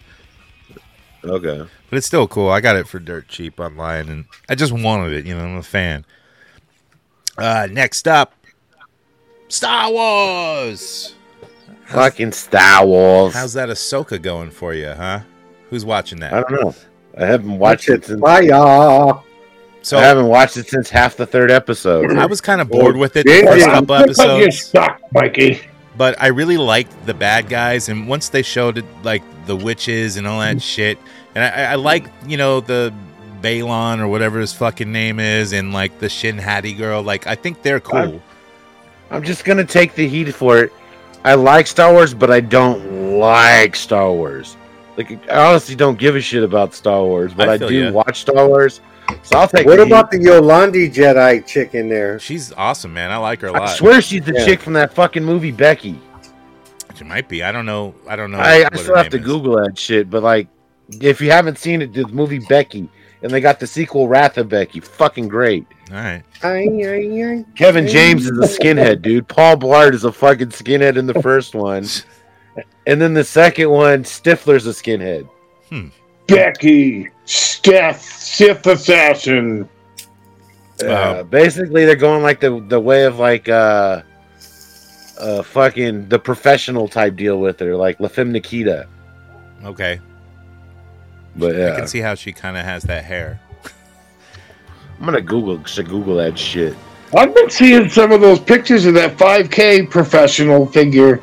Okay. But it's still cool. I got it for dirt cheap online, and I just wanted it. You know, I'm a fan. Uh, next up, Star Wars. Fucking Star Wars. How's that Ahsoka going for you, huh? Who's watching that? I don't know. I haven't watched it since. Fire. So I haven't watched it since half the third episode. I was kind of oh, bored with it Yeah, the first yeah, couple looks like you episodes. suck, Mikey. but I really liked the bad guys, and once they showed it, like the witches and all that mm. shit, and I, I like you know the Baylan or whatever his fucking name is, and like the Shin Hati girl. Like I think they're cool. I'm- I'm just gonna take the heat for it. I like Star Wars, but I don't like Star Wars. Like I honestly don't give a shit about Star Wars, but I I, do ya. watch Star Wars. So I'll take. What the about heat. the Yolandi Jedi chick in there? She's awesome, man. I like her a I lot. I swear she's the Yeah. chick from that fucking movie Becky. She might be. I don't know. I don't know. I, I still have to is. Google that shit, but like, if you haven't seen it, the movie Becky, and they got the sequel Wrath of Becky, fucking great. All right. Ay, ay, ay. Kevin James is a skinhead, dude. Paul Blart is a fucking skinhead in the first one, and then the second one, Stifler's a skinhead. Becky, Sith, Sith assassin. Uh, basically, they're going like the the way of like uh, uh, fucking the professional type deal with her, like La Femme Nikita. Okay. But I can see how she kind of has that hair. I'm gonna Google should Google that shit. I've been seeing some of those pictures of that 5K professional figure,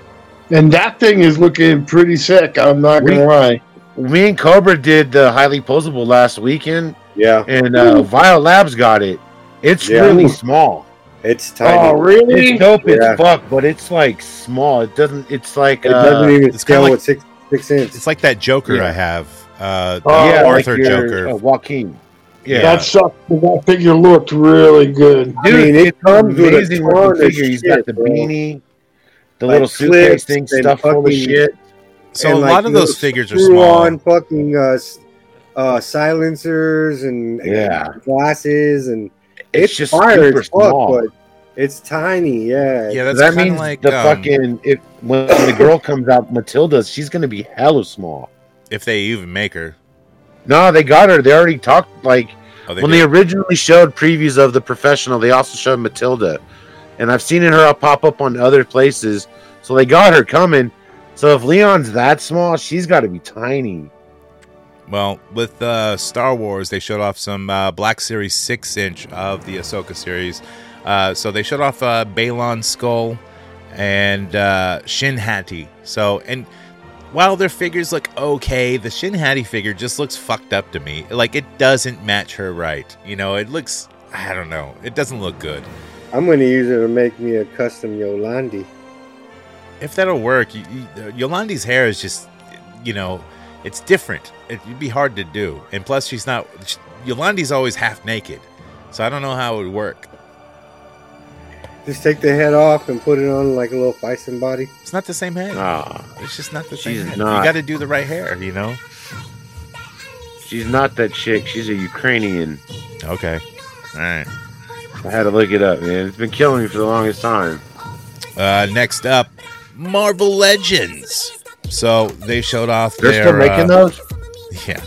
and that thing is looking pretty sick. I'm not gonna lie. Me and Cobra did the highly posable last weekend, Yeah, and uh, Vio Labs got it. It's Yeah. really small. it's tiny. Oh, really? It's dope Yeah. as fuck, but it's like small. It doesn't. It's like it uh, doesn't even it's scale kinda like- with six six inches. It's like that Joker Yeah. I have. Uh, Oh, the yeah, like Arthur your, Joker. uh, Joaquin. Yeah, That sucked. That figure looked really good. I mean, it it's comes with a amazing ton of figure. He's got the bro. beanie, the Like little suitcase thing stuff full of fucking- shit. so and, a like, lot of those figures are screw-on fucking uh, uh, silencers and Yeah. glasses, and It's it's, just fire super as fuck, small. but it's tiny. Yeah, Yeah, that's that means like the um, fucking if when the girl comes out, Matilda, she's gonna be hella small. if they even make her. No, they got her. They already talked like Oh, they when do? they originally showed previews of the professional. They also showed Matilda, and I've seen her pop up on other places. So they got her coming. So if Leon's that small, she's got to be tiny. Well, with uh, Star Wars, they showed off some uh, Black Series 6 inch of the Ahsoka series. Uh, so they showed off uh, Baylan Skoll and uh, Shin Hati. So, and while their figures look okay, the Shin Hati figure just looks fucked up to me. Like it doesn't match her right. You know, it looks I don't know. It doesn't look good. I'm gonna use it to make me a custom Yolandi. If that'll work, you, you, Yolandi's hair is just, you know, it's different. It, would be hard to do, and plus she's not. She, Yolandi's always half naked, so I don't know how it would work. Just take the head off and put it on like a little bison body. It's not the same head. Ah, It's just not the She's same. Head. not. You got to do the right hair, you know. she's not that chick. She's a Ukrainian. Okay. All right. I had to look it up, man. It's been killing me for the longest time. Uh, next up, Marvel Legends. So they showed off They're their. still making uh, those. Yeah,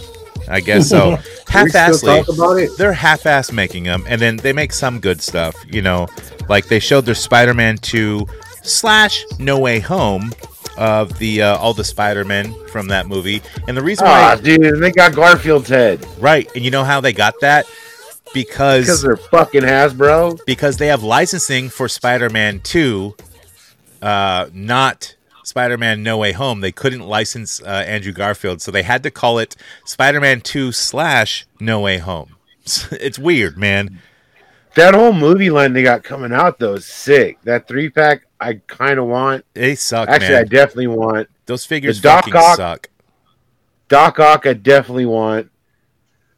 I guess so. Half-assly, talk about it? they're half-ass making them, and then they make some good stuff. You know, like they showed their Spider-Man two slash No Way Home of the uh, all the Spider-Men from that movie, and the reason Ah, why, dude, they got Garfield's head right? And you know how they got that because because they're fucking Hasbro. because they have licensing for Spider-Man 2, uh, not Spider-Man No Way Home. They couldn't license uh, Andrew Garfield, so they had to call it Spider-Man 2 slash No Way Home. It's weird, man. That whole movie line they got coming out though is sick. That three pack I kind of want. They suck, Actually, I definitely want. Those figures The Doc fucking Ock- suck. Doc Ock, I definitely want.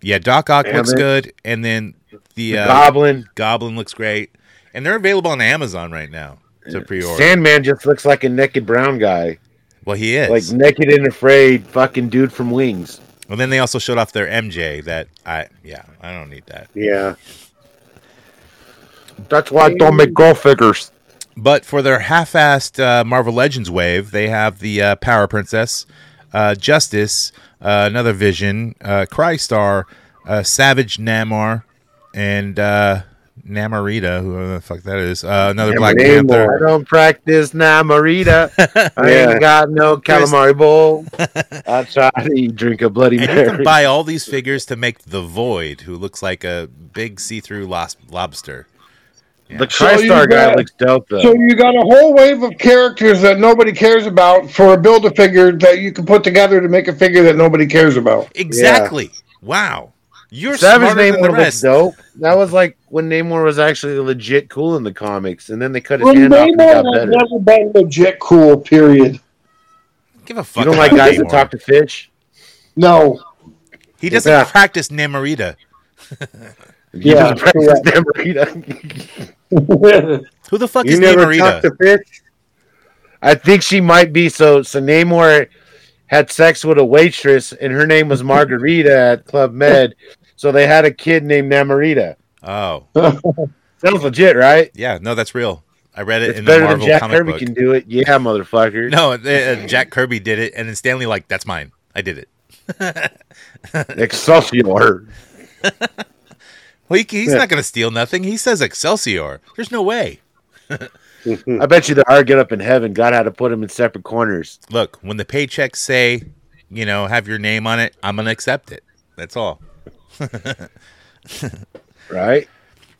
Yeah, Doc Ock And looks then- good, and then the, The uh, Goblin. Goblin looks great, and they're available on Amazon right now to pre-order. Sandman just looks like a naked brown guy. well, he is. Like naked and afraid, fucking dude from Wings. and then they also showed off their MJ. That I, yeah, I don't need that. Yeah. That's why I don't make girl figures. But for their half-assed uh, Marvel Legends wave, they have the uh, Power Princess, uh, Justice, uh, another Vision, uh, Crystar, uh, Savage Namor, and uh, Namorita, whoever the fuck that is, uh, another Black I Panther. don't practice Namorita. I Yeah. ain't got no calamari bowl. I try to eat, drink a Bloody And you Mary. can buy all these figures to make the Void, who looks like a big see-through los- lobster. The So you guy got- looks dope though. So you got a whole wave of characters that nobody cares about for a build a figure that you can put together to make a figure that nobody cares about. Exactly. Wow. You're Savage smarter than Namor the looks rest. dope. That was like when Namor was actually legit cool in the comics, and then they cut his Well, hand off and got better. never been legit cool. Period. Give a fuck You don't like about guys that talk to fish? No. He doesn't Yeah. practice Namorita. You Yeah, just practice Namorita. Who the fuck You is never Namorita? to fish? I think she might be so. So Namor had sex with a waitress, and her name was Margarita at Club Med. So they had a kid named Namorita. Oh, Sounds legit, right? yeah. No, that's real. I read it It's in the Marvel Jack comic Kirby book. can do it. Yeah, motherfucker. No, uh, Jack Kirby did it, and then Stan Lee like, "That's mine. I did it." Excelsior. Well, he, he's not gonna steal nothing. He says Excelsior. There's no way. I bet you the R get up in heaven. God had to put him in separate corners. Look, when the paychecks say, you know, have your name on it, I'm gonna accept it. That's all. right?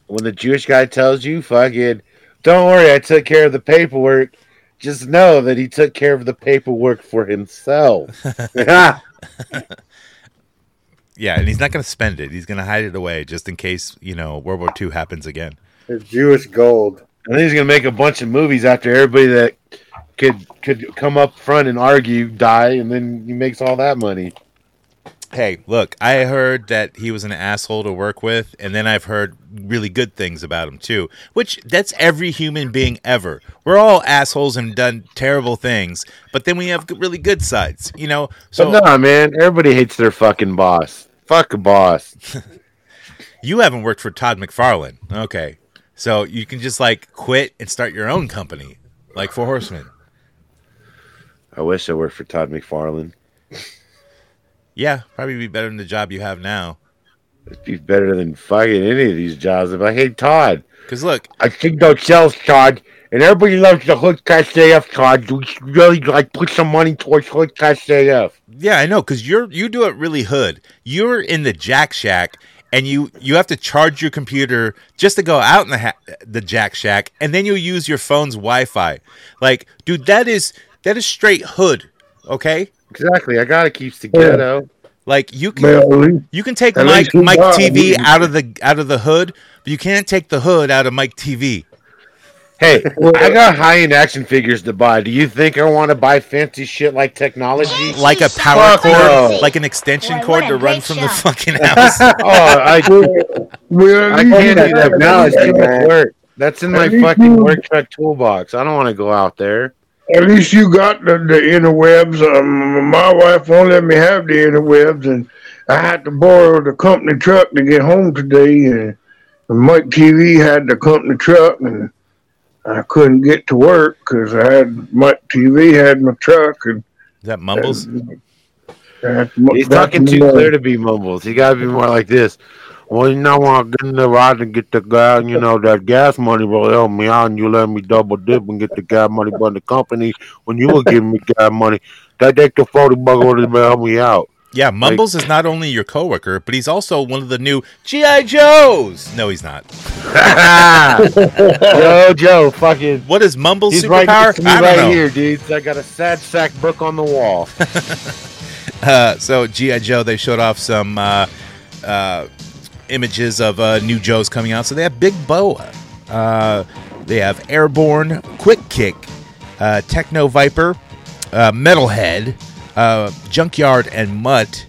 When the Jewish guy tells you, fucking, don't worry, I took care of the paperwork, just know that he took care of the paperwork for himself. Yeah, and he's not gonna spend it. He's gonna hide it away just in case you know World War II happens again. It's Jewish gold. And then he's gonna make a bunch of movies after everybody that could could come up front and argue die, and then he makes all that money. Hey, look, I heard that he was an asshole to work with, and then I've heard really good things about him too. Which that's every human being ever. We're all assholes and done terrible things, but then we have really good sides, you know. So but nah, man, everybody hates their fucking boss. Fuck a boss. you haven't worked for Todd McFarlane, okay? So you can just like quit and start your own company, like Four Horsemen. I wish I worked for Todd McFarlane. Yeah, probably be better than the job you have now. It'd be better than fucking any of these jobs. If I hate Todd, Because look, I think those sales Todd, and everybody loves the HoodCast AF Todd. We should really like put some money towards HoodCast AF. Yeah, I know, because you're you do it really hood. You're in the Jack Shack, and you you have to charge your computer just to go out in the ha- the Jack Shack, and then you use your phone's Wi-Fi. Like, dude, that is that is straight hood. Okay, Exactly. I gotta keep the ghetto. Like you can Well, at least- you can take at Mike Mike TV out of the out of the hood, but you can't take the hood out of Mike TV. Hey, I got high end action figures to buy. Do you think I want to buy fancy shit like technology? Like a power Fuck cord, no. like an extension Boy, cord to run great from the fucking house. oh, I, Well, I can't you do that. got No, it's too much work. That's in my At fucking you- work truck toolbox. I don't want to go out there. At least you got the, the interwebs. Um, my wife won't let me have the interwebs, and I had to borrow the company truck to get home today. And, and Mike TV had the company truck, and I couldn't get to work because I had Mike TV had my truck, and Is that Mumbles? that's, He's talking too my- clear to be mumbles. He got to be more like this. Well, you know, when I get in the ride and get the guy, you know, that gas money will help me out, and you let me double dip and get the gas money from the company when you were giving me gas money. That extra 40 bucks would help me out. Yeah, Mumbles is not only your coworker, but he's also one of the new GI Joes. No, he's not. Yo, Joe, fucking. What is Mumbles' He's right superpower? next to me I don't right know. here, dude. I got a sad sack book on the wall. Uh, so GI Joe, they showed off some uh, uh, images of uh, new Joes coming out. So they have Big Boa, uh, they have Airborne, Quick Kick, uh, Techno Viper, uh, Metalhead, uh, Junkyard, and Mutt.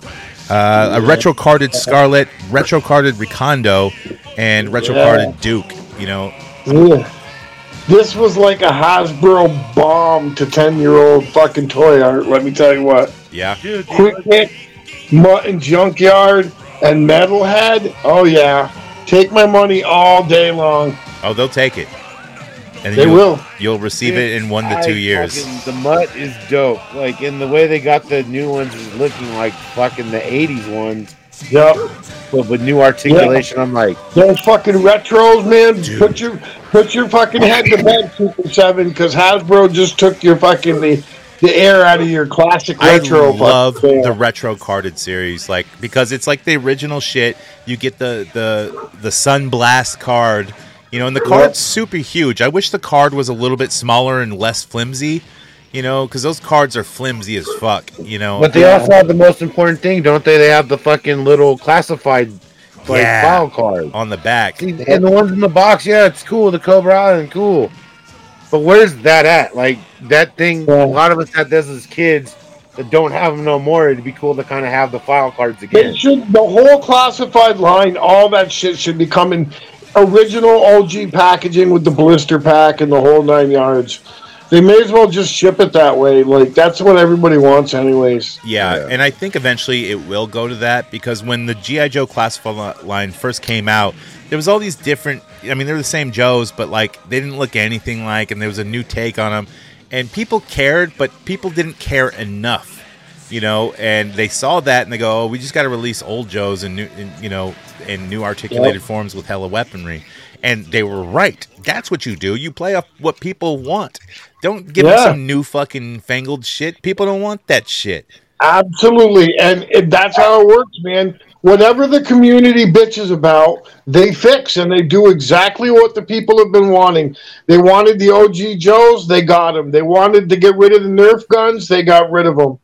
Uh, a retro carded Scarlet, retro carded Recondo, and retro carded Duke. You know, Yeah. This was like a Hasbro bomb to 10 year old fucking toy art, let me tell you what. yeah. Quick Hit, Mutton Junkyard, and Metalhead. Oh, yeah. Take my money all day long. Oh, they'll take it. And They you'll, will. You'll receive it in one to I two years. fucking- the mutt is dope. Like, in the way they got the new ones is looking like fucking the 80s ones. Yep. But with new articulation, I'm like, Those fucking retros, man. Put your put your fucking head to bed, Super7, because Hasbro just took your fucking the, the air out of your classic retro. I retro. love fucking- the retro carded series, like because it's like the original shit. You get the the the Sunblast card, you know, and the card's super huge. I wish the card was a little bit smaller and less flimsy, you know, because those cards are flimsy as fuck, you know. but they also have the most important thing, don't they? They have the fucking little classified like Yeah. file card. on the back, See, and the ones in the box, yeah, it's cool. The Cobra Island, cool. But where's that at? Like that thing, a lot of us had this as kids that don't have them no more. It'd be cool to kind of have the file cards again. It should the whole classified line, all that shit should be coming original OG packaging with the blister pack and the whole nine yards. They may as well just ship it that way. Like that's what everybody wants, anyways. Yeah, and I think eventually it will go to that because when the GI Joe classified line first came out, there was all these different. I mean, they're the same Joes, but like they didn't look anything like, and there was a new take on them, and people cared, but people didn't care enough, you know. And they saw that and they go, "Oh, we just got to release old Joes and new, in, you know, in new articulated forms with hella weaponry." And they were right. That's what you do. You play off what people want. Don't give them some new fucking fangled shit. People don't want that shit. Absolutely, and it, that's how it works, man. Whatever the community bitches about, they fix and they do exactly what the people have been wanting. They wanted the OG Joes, they got them. They wanted to get rid of the Nerf guns, they got rid of them.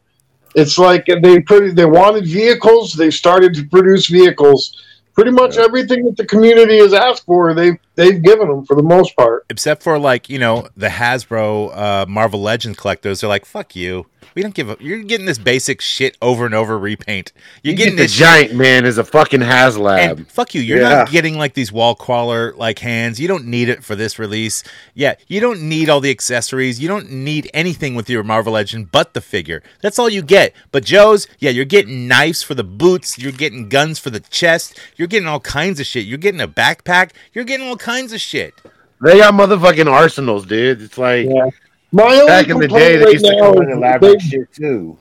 It's like they pretty they wanted vehicles, they started to produce vehicles. Pretty much everything that the community has asked for, they've they've given them for the most part. except for like you know the Hasbro uh, Marvel Legends collectors. They're like, "Fuck you, we don't give a." You're getting this basic shit over and over repaint. You're You getting get the this giant man is a fucking HasLab. and fuck you, you're Yeah. not getting like these wall crawler like hands. You don't need it for this release. Yeah, you don't need all the accessories. You don't need anything with your Marvel Legend but the figure. That's all you get. But Joe's, yeah, you're getting knives for the boots. You're getting guns for the chest. You're getting all kinds of shit. You're getting a backpack. You're getting all kinds of shit. They got motherfucking arsenals, dude. It's like Yeah. My only back in the complaint day, they used to now come in is elaborate they- shit too.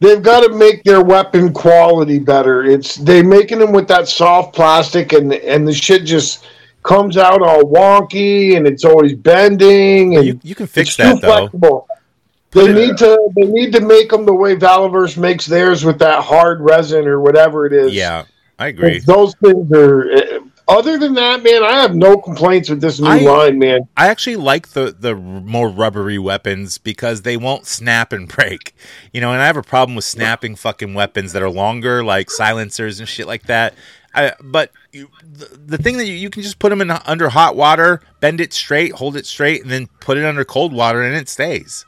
They've got to make their weapon quality better. It's they making them with that soft plastic, and and the shit just comes out all wonky, and it's always bending, and You, you can fix it's that too though. flexible. They need to they need to make them the way Valaverse makes theirs with that hard resin or whatever it is. Yeah, I agree. Those things are. Eh, other than that, man, I have no complaints with this new I- line, man. I actually like the the more rubbery weapons because they won't snap and break. You know, and I have a problem with snapping fucking weapons that are longer, like silencers and shit like that. I, but you, the, the thing that you, you can just put them in under hot water, bend it straight, hold it straight, and then put it under cold water, and it stays.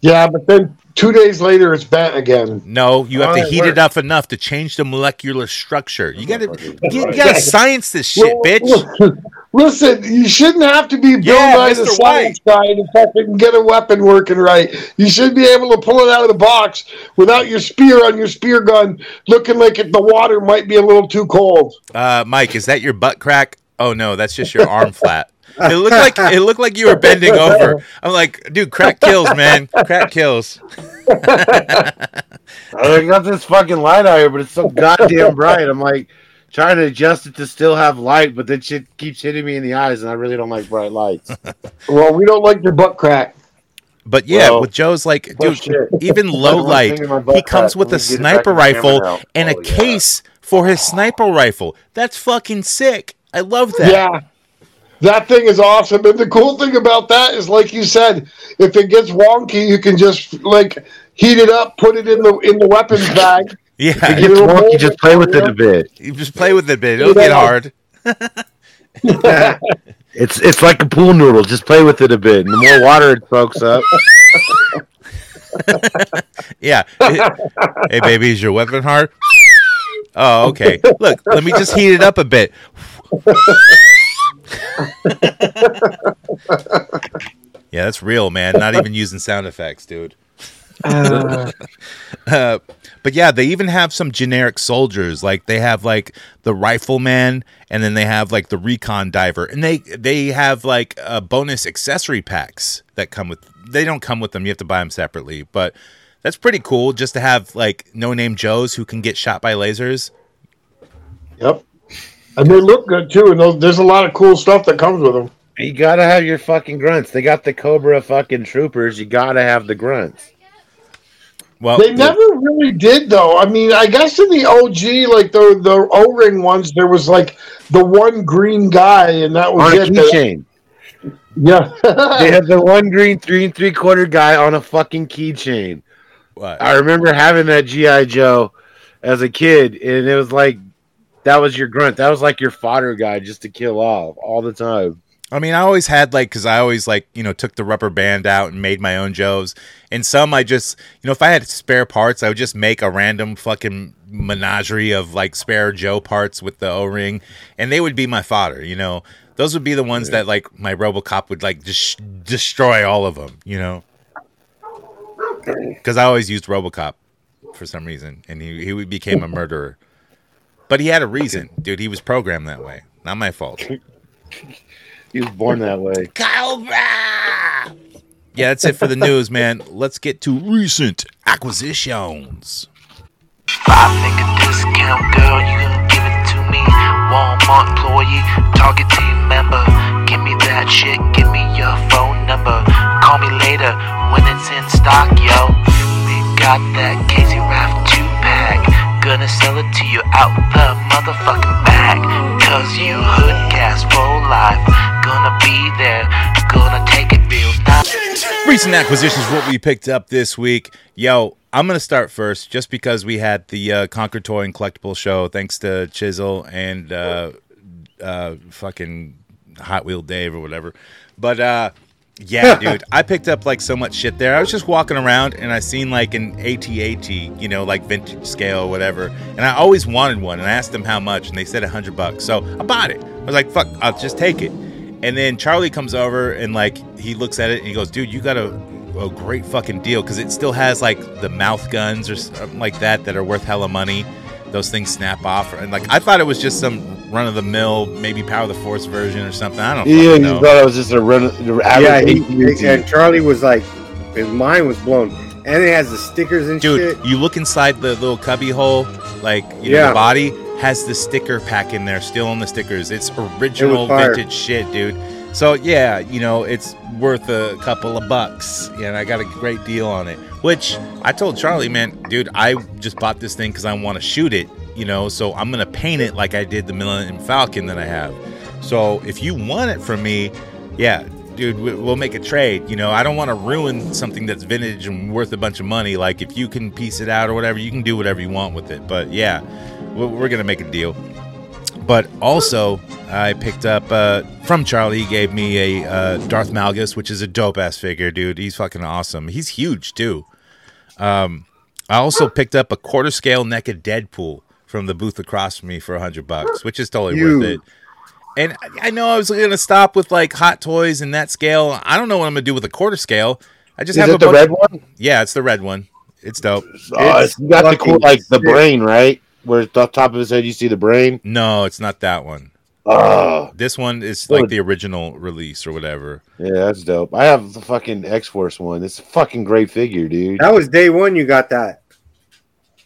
Yeah, but then two days later, it's bent again. No, you have Oh, to it heat works. it up enough to change the molecular structure. You gotta, you, you gotta science this shit, bitch. Listen, you shouldn't have to be Bill Yeah, the Mr. science guy to fucking get a weapon working right. You should be able to pull it out of the box without your spear on your spear gun looking like it, the water might be a little too cold. Uh, Mike, is that your butt crack? Oh no, that's just your arm flap. It looked like it looked like you were bending over. I'm like, dude, crack kills, man. Crack kills. I got this fucking light out here, but it's so goddamn bright. I'm like trying to adjust it to still have light, but then shit keeps hitting me in the eyes, and I really don't like bright lights. Well, we don't like your butt crack. But yeah, Well, with Joe's like, dude, shit. even low light, thing in my butt he comes with a let me get it back sniper in the camera rifle now. and a Oh, yeah. case for his sniper rifle. That's fucking sick. I love that. Yeah. That thing is awesome. And the cool thing about that is like you said, if it gets wonky, you can just like heat it up, put it in the in the weapons bag. Yeah, If it gets wonky, just play with it a bit. you just play with it a bit. It'll get hard. It's it's like a pool noodle. Just play with it a bit. And the more water it soaks up, Yeah. hey, baby, is your weapon hard? Oh, okay. Look, let me just heat it up a bit. yeah, that's real, man. Not even using sound effects, dude. Uh, but yeah, they even have some generic soldiers. Like they have like the rifleman, and then they have like the recon diver, and they they have like uh, bonus accessory packs that come with. They don't come with them; you have to buy them separately. But that's pretty cool, just to have like no name Joes who can get shot by lasers. Yep. And they look good too, and those, there's a lot of cool stuff that comes with them. you gotta have your fucking grunts. They got the Cobra fucking troopers. You gotta have the grunts. Well, They never really did though. I mean, I guess in the OG, like the the O ring ones, there was like the one green guy, and that was On a it. Keychain. yeah. They had the one green three and three quarter guy on a fucking keychain. what? I remember having that GI Joe as a kid, and it was like that was your grunt. That was like your fodder guy just to kill off all the time. I mean, I always had like, because I always like, you know, took the rubber band out and made my own Joes. And some I just, you know, if I had spare parts, I would just make a random fucking menagerie of like spare Joe parts with the O ring, and they would be my fodder. You know, those would be the ones that like my RoboCop would like just destroy all of them. You know, because I always used RoboCop for some reason, and he he became a murderer. But he had a reason, dude. He was programmed that way. Not my fault. He was born that way. Cobra. Yeah, that's it for the news, man. Let's get to recent acquisitions. Five figure discount, girl, you can give it to me. Walmart employee, Target team member. Give me that shit, give me your phone number. Call me later when it's in stock, yo. We got that Casey Raft 2 pack. Gonna sell it to you out the motherfucking bag. Cause you hood gas for life. Gonna be there, gonna take it real nice. Recent acquisitions, what we picked up this week. Yo, I'm gonna start first, just because we had the uh, Conquer Toy and Collectible show, thanks to Chisel and uh, uh, fucking Hot Wheel Dave or whatever. But uh, yeah, dude, I picked up like so much shit there. I was just walking around and I seen like an AT-AT, you know, like vintage scale or whatever, and I always wanted one. And I asked them how much, and they said a hundred bucks. So I bought it. I was like, fuck, I'll just take it. And then Charlie comes over and like he looks at it and he goes, "Dude, you got a, a great fucking deal because it still has like the mouth guns or something like that that are worth hella money. Those things snap off, and like I thought it was just some run of the mill, maybe Power of the Force version or something. I don't know. Yeah, fucking you thought it was just a run. the Yeah, average he, AT-AT. Charlie was like, his mind was blown, and it has the stickers and Dude, shit. you look inside the little cubby hole, like you know, Yeah. the body has the sticker pack in there, still on the stickers. It's original fire. vintage shit, dude. So yeah, you know, it's worth a couple of bucks, and I got a great deal on it. Which I told Charlie, man, dude, I just bought this thing because I want to shoot it, you know, so I'm gonna paint it like I did the Millennium Falcon that I have. So if you want it from me, yeah, dude, we- we'll make a trade. You know, I don't want to ruin something that's vintage and worth a bunch of money. Like if you can piece it out or whatever, you can do whatever you want with it. But yeah, we're, we're gonna make a deal. But also, I picked up uh, from Charlie. He gave me a uh, Darth Malgus, which is a dope ass figure, dude. He's fucking awesome. He's huge too. Um, I also picked up a quarter scale neck of Deadpool from the booth across from me for a hundred bucks, which is totally worth it. And I- I know I was gonna stop with like hot toys and that scale. I don't know what I'm gonna do with a quarter scale. I just Is have it a the bunch- red one? Yeah, it's the red one. It's dope. Oh, It's it's you got the cool like the brain, right? Where at the top of his head you see the brain. No, it's not that one. Oh, This one is like the original release or whatever. yeah, that's dope. I have the fucking X Force one. It's a fucking great figure, dude. That was day one. You got that.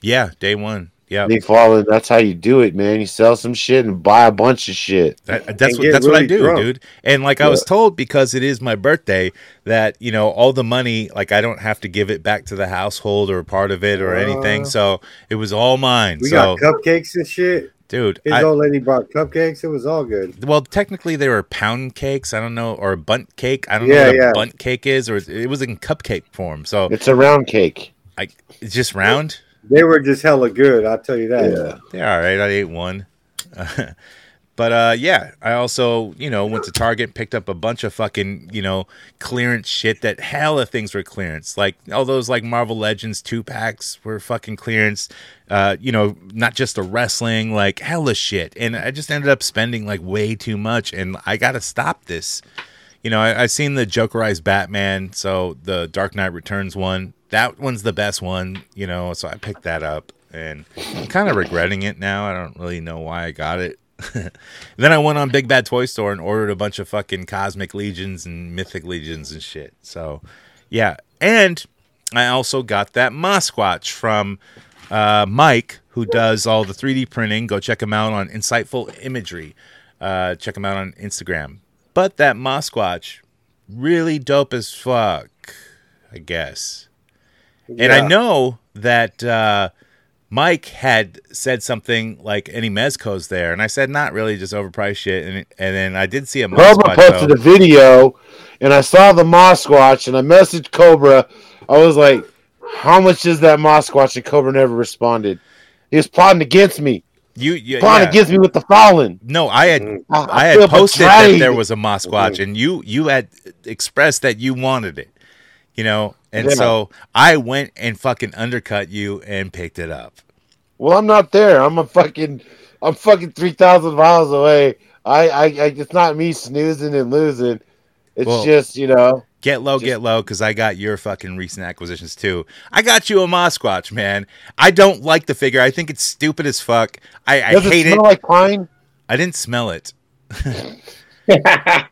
Yeah, day one. Yeah, They falling. That's how you do it, man. You sell some shit and buy a bunch of shit. That, that's what get that's what I do, drunk. dude. And like I was told, because it is my birthday, that you know all the money, like I don't have to give it back to the household or part of it or anything. Uh, So it was all mine. We so, got cupcakes and shit. dude, His I, old lady brought cupcakes. It was all good. well, technically they were pound cakes. I don't know, or a bunt cake. I don't Yeah, know what yeah. a bunt cake is, or it was in cupcake form. So It's a round cake. I, it's just round. They were just hella good. I'll tell you that. Yeah. Yeah, all right. I ate one. but uh yeah, I also, you know, went to Target, picked up a bunch of fucking, you know, clearance shit that hella things were clearance. Like all those like Marvel Legends two packs were fucking clearance. Uh, you know, not just the wrestling, like hella shit. And I just ended up spending like way too much and I gotta stop this. You know, I, I've seen the Jokerized Batman, so the Dark Knight Returns one. That one's the best one, you know, so I picked that up and I'm kind of regretting it now. I don't really know why I got it. then I went on Big Bad Toy Store and ordered a bunch of fucking Cosmic Legions and Mythic Legions and shit. So, yeah. And I also got that Mosquatch from uh, Mike, who does all the 3D printing. Go check him out on Insightful Imagery. Uh, check him out on Instagram. But that Mosquatch, really dope as fuck, I guess. And I know that uh, Mike had said something like any Mezco's there, and I said not really, just overpriced shit. And and then I did see a Cobra Mosquatch posted though. a video, and I saw the Mosquatch, and I messaged Cobra. I was like, "How much is that Mosquatch?" And Cobra never responded. He was plotting against me, You, you plotting yeah. against me with the Fallen. No, I had Mm. I, I had posted that there was a Mosquatch, and you you had expressed that you wanted it, you know, and Yeah. so I went and fucking undercut you and picked it up. Well, I'm not there. I'm a fucking, I'm fucking three thousand miles away. I, I, I, it's not me snoozing and losing. It's Well- just you know. Get low, Just- get low, because I got your fucking recent acquisitions too. I got you a Mosquatch, man. I don't like the figure. I think it's stupid as fuck. I, I hate it it. like pine? I didn't smell it.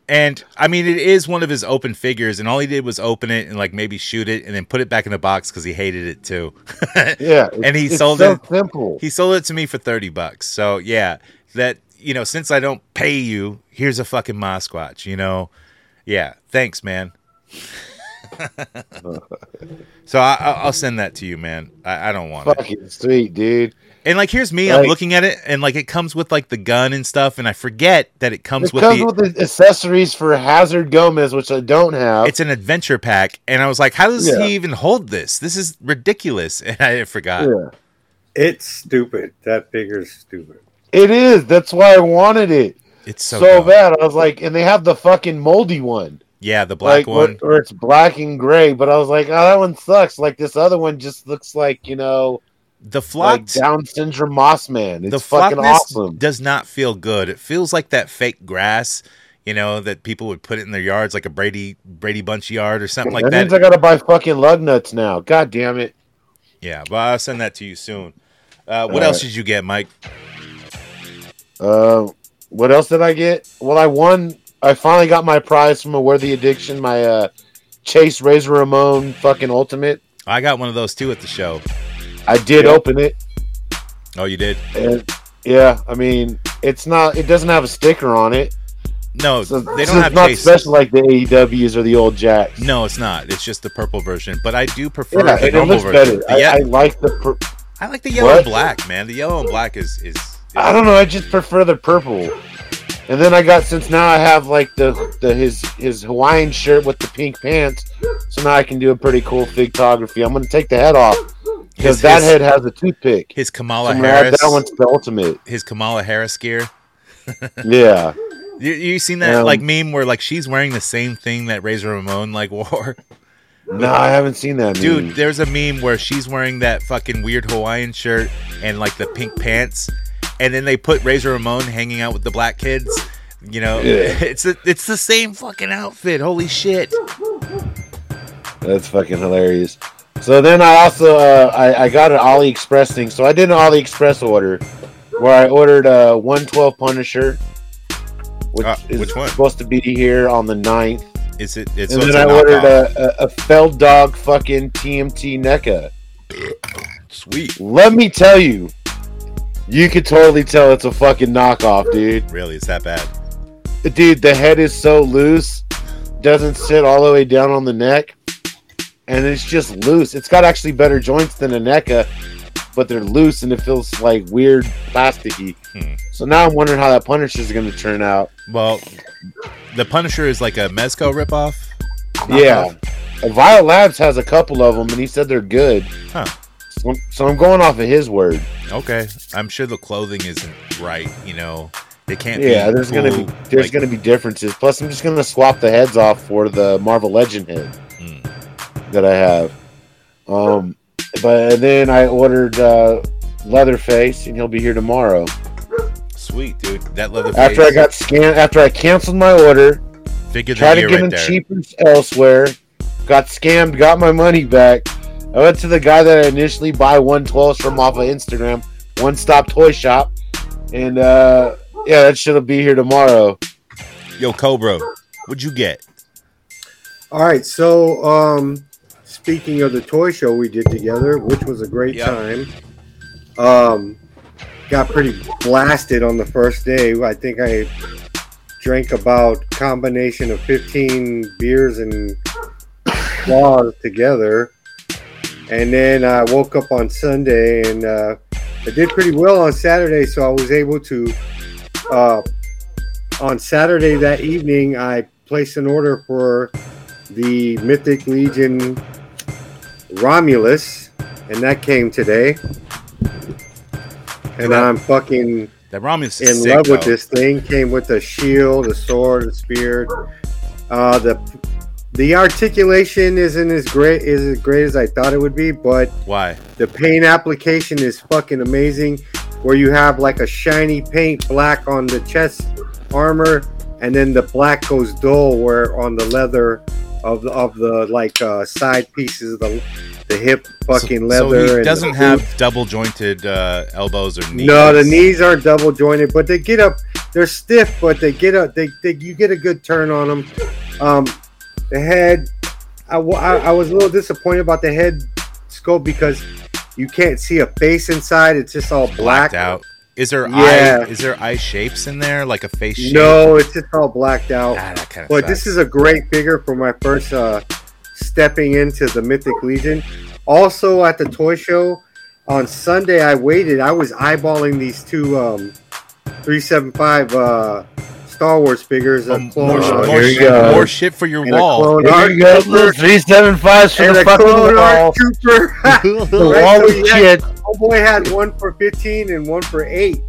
and I mean, it is one of his open figures, and all he did was open it and like maybe shoot it and then put it back in the box because he hated it too. Yeah, And he sold so it- Simple. he sold it to me for 30 bucks. So, yeah, that, you know, since I don't pay you, here's a fucking Mosquatch, you know? Yeah, thanks, man. so I, I- I'll send that to you, man. I, I don't want it. Fucking sweet, dude. And like, here's me. I'm looking at it, and like, it comes with like the gun and stuff, and I forget that it comes It with comes the. with the accessories for Hazard Gomez, which I don't have. it's an adventure pack, and I was like, "How does Yeah. he even hold this? This is ridiculous!" And I forgot. yeah. It's stupid. That figure's stupid. It is. That's why I wanted it It's so, so, bad. I was like, and they have the fucking moldy one, Yeah, the black like one. Or, or it's black and gray. But I was like, oh, that one sucks. Like this other one just looks like you know, The like. Down syndrome Moss Man. It's the fucking awesome. does not feel good. It feels like that fake grass, you know, that people would put it in their yards, like a Brady Brady Bunch yard or something like that that. means I gotta buy fucking lug nuts now. God damn it. yeah, but I'll send that to you soon. Uh, what All else right. did you get, Mike? Uh, what else did I get? Well, I won. I finally got my prize from a Worthy Addiction, my uh, Chase Razor Ramon fucking Ultimate. I got one of those too at the show. I did Yep. open it, Oh, you did? and yeah, I mean, it's not. It doesn't have a sticker on it. No, So, they don't it's have not chase. special like the AEWs or the old Jacks. No, it's not. It's just the purple version. But I do prefer Yeah, the normal looks version. better. I, yeah, I like the. Pur- I like the yellow What? and black, man. The yellow and black is is. is I don't know. I just prefer the purple. And then I got since now I have like the the his his Hawaiian shirt with the pink pants, so now I can do a pretty cool photography. I'm gonna take the head off because that his- head has a toothpick. his Kamala add Harris. that one's the ultimate. His Kamala Harris gear. Yeah. You, you seen that Um, like meme where like she's wearing the same thing that Razor Ramon like wore? No, I haven't seen that. Dude, meme. there's a meme where she's wearing that fucking weird Hawaiian shirt and like the pink pants, and then they put Razor Ramon hanging out with the black kids. You know, Yeah. it's a, it's the same fucking outfit. Holy shit! That's fucking hilarious. So then I also uh, I, I got an AliExpress thing. So I did an AliExpress order where I ordered a 112 Punisher, which Ah, is which one? supposed to be here on the 9th. Is it? It's, and so then I ordered a, a, a Feld Dog fucking TMT NECA. Sweet. Let me tell you, you could totally tell it's a fucking knockoff, dude. Really, it's that bad? Dude, the head is so loose, doesn't sit all the way down on the neck, and it's just loose. It's got actually better joints than a NECA, but they're loose and it feels like weird plasticky. Hmm. So now I'm wondering how that Punisher is going to turn out. Well, the Punisher is like a Mezco ripoff. Yeah. Uh, Violet Labs has a couple of them, and he said they're good. Huh. So, so I'm going off of his word. Okay, I'm sure the clothing isn't right. You know, they can't. be Yeah, there's gonna be there's like- gonna be differences. Plus, I'm just gonna swap the heads off for the Marvel Legend head. That I have. Um, but then I ordered uh, Leatherface, and he'll be here tomorrow. Sweet, dude. That Leatherface. After I got scanned, after I canceled my order, figured tried the to year get right them there. cheaper elsewhere, got scammed, got my money back. I went to the guy that I initially buy 112s from off of Instagram, One Stop Toy Shop, and uh, yeah, that shit'll be here tomorrow. Yo, Cobra, what'd you get? All right, so um, speaking of the toy show we did together, which was a great Yeah. time, um, got pretty blasted on the first day. I think I drank about combination of 15 beers and claws together, and then I woke up on Sunday and uh, I did pretty well on Saturday, so I was able to. Uh, on Saturday that evening, I placed an order for the Mythic Legion Romulus, and that came today. And. I'm fucking That Romulus in sick, love with though. this thing. Came with a shield, a sword, a spear. Uh, the the articulation isn't as great is as great as I thought it would be, but Why? the paint application is fucking amazing. Where you have like a shiny paint black on the chest armor, and then the black goes dull where on the leather of the of the like uh, side pieces, of the the hip fucking leather. So he doesn't have double jointed uh, elbows or knees. No, the knees aren't double jointed, but they get up. They're stiff, but they get up. They, they you get a good turn on them. Um, the head, I, I, I was a little disappointed about the head scope because you can't see a face inside. It's just all black. blacked out. Is there Yeah. eye? Is there eye shapes in there, like a face shape? No, it's just all blacked out. Ah, that kind of. But this is a great figure for my first uh, stepping into the Mythic Legion. Also at the toy show on Sunday, I waited. I was eyeballing these two um, 375 uh, Star Wars figures. A clone, more, uh, more, here you shit, go. more shit for your and wall. clone Here you go, trooper, three seven fives for and the fucking wall. trooper. The Right, wall so of he had- shit. Homeboy had one for 15 and one for 8.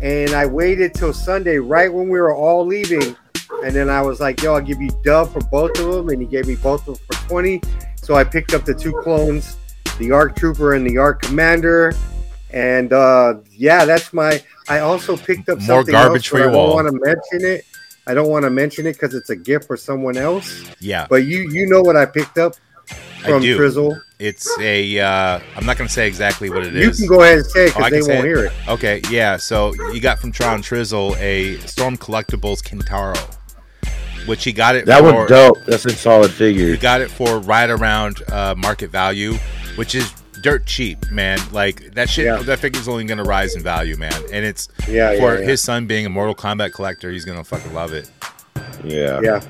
And I waited till Sunday, right when we were all leaving. And then I was like, yo, I'll give you dub for both of them. And he gave me both of them for 20. So I picked up the two clones, the Arc Trooper and the Arc Commander. And uh, yeah, that's my. I also picked up More something garbage else, for but your I don't want to mention it. I don't want to mention it because it's a gift for someone else. Yeah, But you you know what I picked up I from do. Frizzle. It's a. Uh, I'm not gonna say exactly what it You is. can go ahead and say it Oh, because can they won't it? hear it. Okay, yeah. So you got from Tron Trizzle a Storm Collectibles Kintaro, which he got it That for. one's dope. That's a solid figure. He got it for right around uh, market value, which is dirt cheap, man. Like that shit. Yeah. That figure's only gonna rise in value, man. And it's Yeah, yeah, for yeah. his son being a Mortal Kombat collector. He's gonna fucking love it. Yeah. Yeah.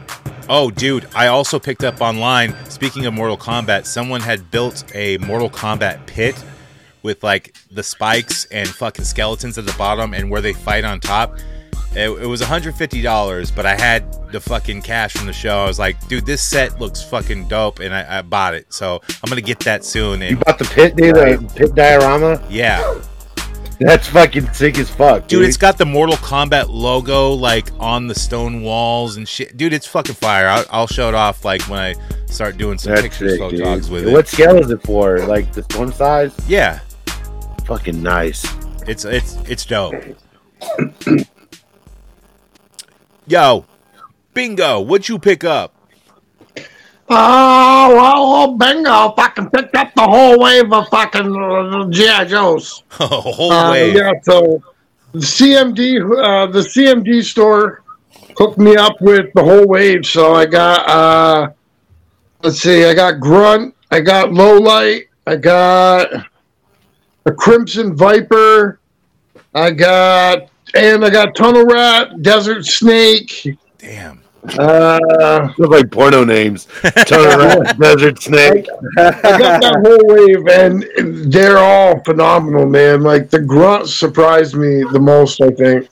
Oh, dude, I also picked up online. Speaking of Mortal Kombat, someone had built a Mortal Kombat pit with like the spikes and fucking skeletons at the bottom and where they fight on top. It, it was $150, but I had the fucking cash from the show. I was like, dude, this set looks fucking dope, and I, I bought it. So I'm gonna get that soon. You And bought the pit, dude? The pit diorama? yeah, That's fucking sick as fuck, dude, dude. it's got the Mortal Kombat logo like on the stone walls and shit. Dude, it's fucking fire. I'll, I'll show it off like when I start doing some That's pictures, sick, photogs with it. What scale is it for? Like this one size? Yeah, Fucking nice. it's it's it's dope. Yo, bingo! What'd you pick up? Oh, well, bingo. Fucking picked up the whole wave of fucking uh, G.I. Joes. whole Uh, way. yeah, so the CMD, uh, the CMD store hooked me up with the whole wave. So I got, uh, let's see, I got Grunt, I got Low Light, I got a Crimson Viper, I got, and I got Tunnel Rat, Desert Snake. Damn. Uh, Look like porno names. Tunnel Rat, Desert Snake. I got that whole wave, and they're all phenomenal, man. Like the grunt surprised me the most, I think.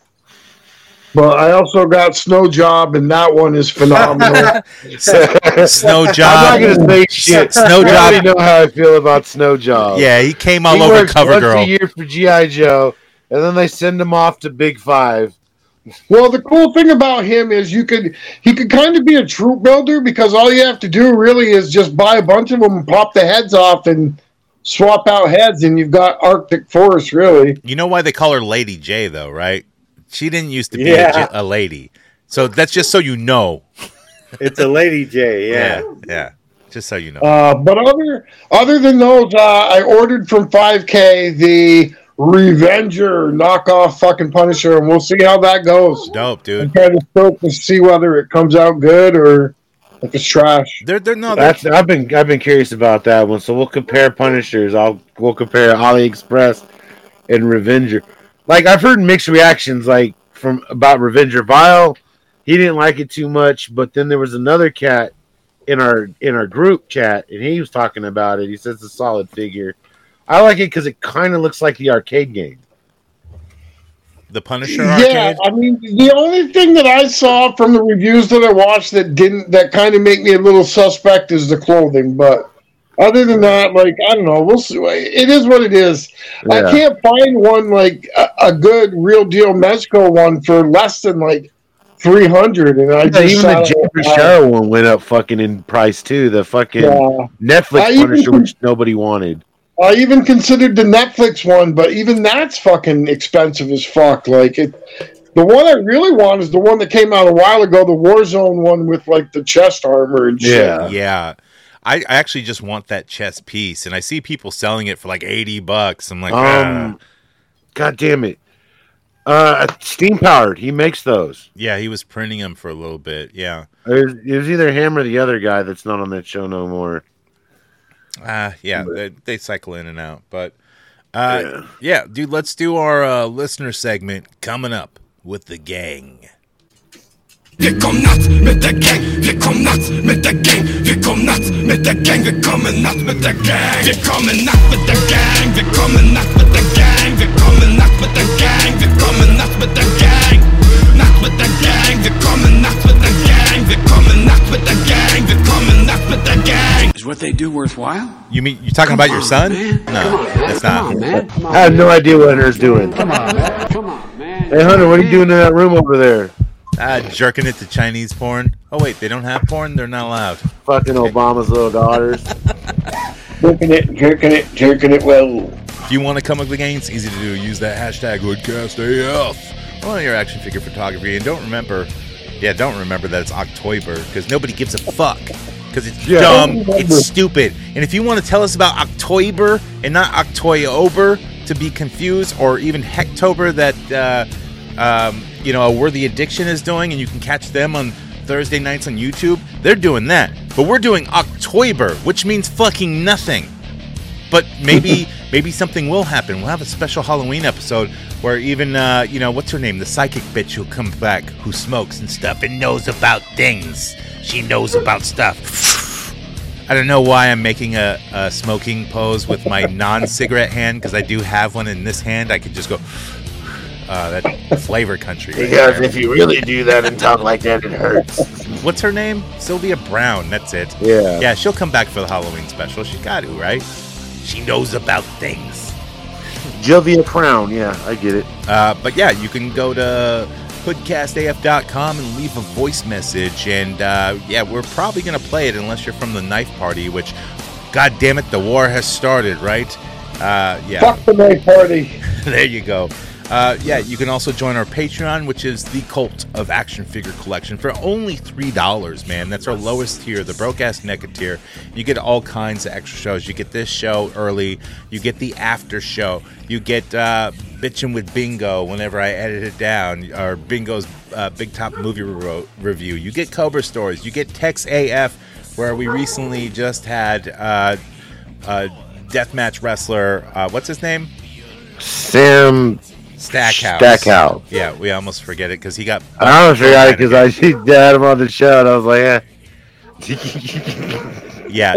But I also got Snow Job, and that one is phenomenal. Snow Job. I'm job. not gonna say shit. Snow You already know how I feel about Snow Job. Yeah, he came all he over works Cover once a year for GI Joe, and then they send him off to Big Five. well, the cool thing about him is you could he could kind of be a troop builder because all you have to do really is just buy a bunch of them and pop the heads off and swap out heads, and you've got Arctic Force, really. You know why they call her Lady J though, right? She didn't used to be Yeah. a, j- a lady. So that's just so you know. It's a Lady J, yeah. Yeah, yeah. Just so you know. Uh, but other other than those, uh, I ordered from 5K the Revenger knockoff fucking Punisher, and we'll see how that goes. Dope, dude. I'm dude. kind of stoked to see whether it comes out good or if it's trash. They're they're no they're, That's I've been I've been curious about that one. So we'll compare Punishers. I'll we'll compare AliExpress and Revenger. Like I've heard mixed reactions, like from about Revenger Vile. He didn't like it too much, but then there was another cat in our in our group chat, and he was talking about it. He says it's a solid figure. I like it because it kind of looks like the arcade game. the Punisher Yeah, arcade. I mean, the only thing that I saw from the reviews that I watched that didn't that kind of make me a little suspect is the clothing, but. Other than that, like I don't know, we'll see. It is what it is. I can't find one like a, a good real deal Mezco one for less than like three hundred, and I Yeah, just even the saw- Jeffrey Sharrow one went up fucking in price too. The fucking Yeah. Netflix I Punisher, con- which nobody wanted. I even considered the Netflix one, but even that's fucking expensive as fuck. Like it, the one I really want is the one that came out a while ago, the Warzone one with like the chest armor and shit. Yeah. Yeah. I, I actually just want that chest piece, and I see people selling it for like eighty bucks. I'm like, Um, ah. God damn it. Uh, steam powered. He makes those. yeah, he was printing them for a little bit. Yeah, It was, it was either him or the other guy that's not on that show no more. Ah, yeah, they, they cycle in and out. But uh, yeah. dude, let's do our uh, listener segment coming up with the gang. Wir kommen nachts mit der Gang, wir kommen nachts mit der Gang, wir kommen nachts mit der Gang, wir kommen nachts mit der Gang, wir kommen nachts mit der Gang, wir kommen nachts mit der Gang, wir kommen nachts mit der Gang, wir kommen nachts mit der Gang, nachts mit der Gang, wir kommen nachts mit der Gang, wir kommen nachts mit der Gang, wir kommen nachts mit der Gang. Is what they do worthwhile? You mean you're talking about your son? Man. No, Come on, man. that's Come not. on, man. Come on, I have man. no idea what Hunter's doing. Come on, man. Come on, man. Hey, Hunter, what are you doing in that room over there? Ah, jerking it to Chinese porn. Oh wait, they don't have porn. They're not allowed. Fucking Obama's little daughters. jerking it, jerking it, jerking it. Well, If you want to come up with the gang, it's easy to do. Use that hashtag HoodcastAF on your action figure photography. And don't remember, yeah, don't remember that it's October because nobody gives a fuck. Because it's Yeah. dumb, it's stupid. And if you want to tell us about Octoyber and not October to be confused, or even Hectober that uh, um, you know a worthy addiction is doing, and you can catch them on Thursday nights on YouTube, they're doing that. But we're doing Octoyber, which means fucking nothing but maybe maybe something will happen. We'll have a special Halloween episode where even uh, you know what's her name, the psychic bitch who comes back who smokes and stuff and knows about things. She knows about stuff. I don't know why I'm making a, a smoking pose with my non-cigarette hand because I do have one in this hand. I could just go. Uh, that flavor country. right Because there. if you really do that and talk like that, it hurts. What's her name? Sylvia Browne. That's it. Yeah. Yeah, she'll come back for the Halloween special. She got to, right? She knows about things. Jovia Crown. Yeah, I get it. Uh, but yeah, you can go to hoodcastaf.com and leave a voice message. And uh, yeah, we're probably going to play it unless you're from the knife party, which, god damn it, the war has started, right? Uh, yeah. Fuck the knife party. there you go. Uh, yeah, you can also join our Patreon, which is the Cult of Action Figure Collection, for only three dollars. Man, that's our lowest tier, the broke ass naked tier. You get all kinds of extra shows. You get this show early. You get the after show. You get uh, bitching with Bingo whenever I edit it down, or Bingo's uh, Big Top Movie Re- Review. You get Cobra Stories. You get Tex AF, where we recently just had uh, uh, deathmatch wrestler. Uh, what's his name? Sam Stackhouse. Stackhouse. Yeah, we almost forget it because he got. I almost forgot it because I she had him on the show and I was like, eh. Yeah,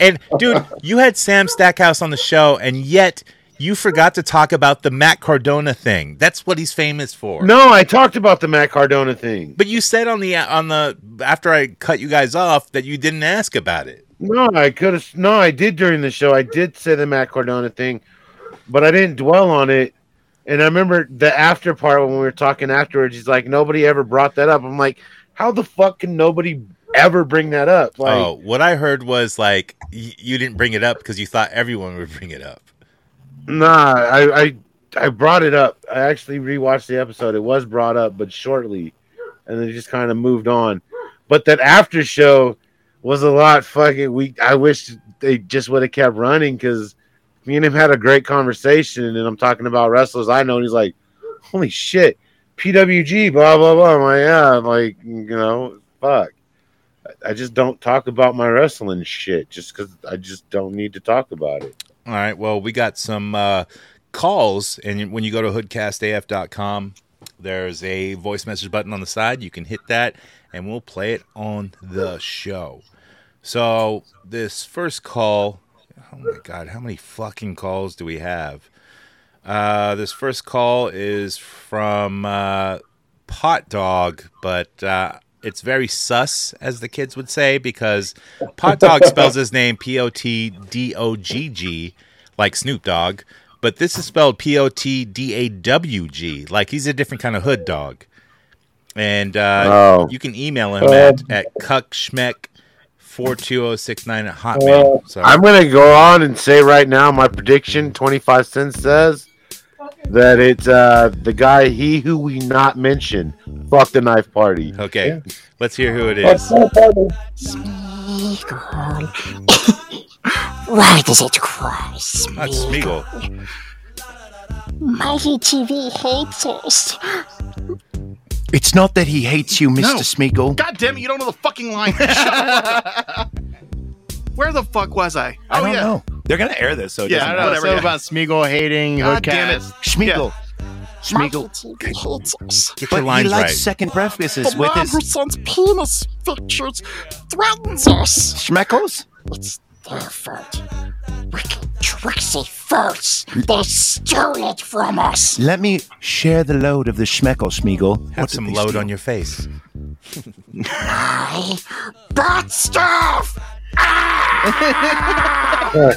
and dude, you had Sam Stackhouse on the show, and yet you forgot to talk about the Matt Cardona thing. That's what he's famous for. No, I talked about the Matt Cardona thing. But you said on the on the after I cut you guys off that you didn't ask about it. No, I could have. No, I did during the show. I did say the Matt Cardona thing, but I didn't dwell on it. And I remember the after part when we were talking afterwards. He's like, nobody ever brought that up. I'm like, how the fuck can nobody ever bring that up? Oh, like, oh, what I heard was like y- you didn't bring it up because you thought everyone would bring it up. Nah, I, I I brought it up. I actually rewatched the episode. It was brought up, but shortly, and then just kind of moved on. But that after show was a lot fucking. We I wish they just would have kept running because me and him had a great conversation, and I'm talking about wrestlers I know, and he's like, "Holy shit, PWG, blah blah blah." I'm like, yeah, I'm like you know, fuck. I- just don't talk about my wrestling shit just because I just don't need to talk about it. All right. Well, we got some uh, calls, and when you go to hoodcastaf.com, there's a voice message button on the side. You can hit that, and we'll play it on the show. So this first call, oh my god, how many fucking calls do we have? Uh, this first call is from uh, Pot Dog, but uh, it's very sus, as the kids would say, because Pot Dog spells his name P O T D O G G, like Snoop Dogg, but this is spelled P O T D A W G, like he's a different kind of hood dog. And uh, Oh. you can email him at, at cuckschmeck. 42069 at Hotmail. So I'm gonna go on and say right now my prediction. Twenty five cents says that it's uh the guy he who we not mention. Fuck the knife party. Okay, let's hear who it is. Why does it cry? That's Smeagol. Mikey TV hates us. It's not that he hates you, Mr. No. Smeagol. God damn it, you don't know the fucking line. Where the fuck was I? I Oh, don't yeah. know. They're gonna air this, so it Yeah, doesn't I know, matter. whatever, yeah. about Smeagol hating God damn it. Hoodcast. Smeagol. Mighty Smeagol. TV hates us. Get But your he likes right. second breakfasts The with man his who sends penis pictures threatens us. schmeckles. It's their fault. Wicked Trixie first. They stole it from us. Let me share the load of the schmeckle, Smeagol. Have What some load steal? on your face. I bad stuff.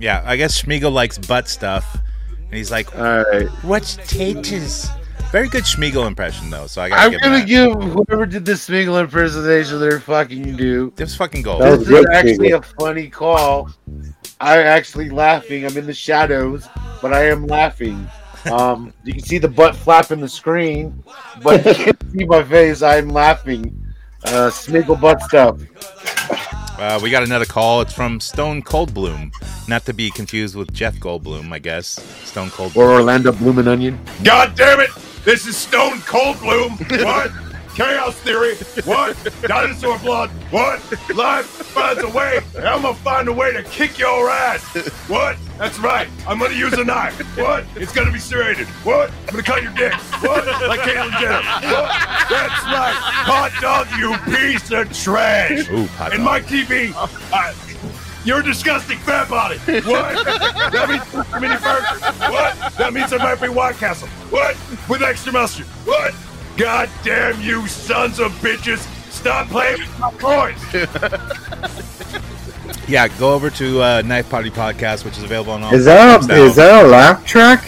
Yeah, I guess Schmiegel likes butt stuff, and he's like, All right, "What's taters?" Very good Schmiegel impression though, so I gotta I'm give gonna that. give whoever did the Smeagol impersonation their fucking due. This fucking gold. That This is good, actually Smeagol. a funny call. I'm actually laughing. I'm in the shadows, but I am laughing. Um, you can see the butt flapping the screen, but you can't see my face. I'm laughing. Uh, Smeagol butt stuff. Uh, we got another call. It's from Stone Cold Bloom, not to be confused with Jeff Goldblum, I guess. Stone Cold. Or Orlando Bloomin' Onion. God damn it! This is Stone Cold Bloom. What? Chaos theory. What? Dinosaur blood. What? Life finds a way. I'm gonna find a way to kick your ass. What? That's right. I'm gonna use a knife. What? It's gonna be serrated. What? I'm gonna cut your dick. What? Like Caitlyn Jenner. What? That's right. Hot dog, you piece of trash. Ooh, hot And dog. Mike TV. You're a disgusting fat body. What? that means I mean first. What? That means I might be White Castle. What? With extra mustard. What? God damn you sons of bitches. Stop playing with my coins. Yeah, go over to uh, Knife Party Podcast, which is available on all. Is that a, is that a laugh track?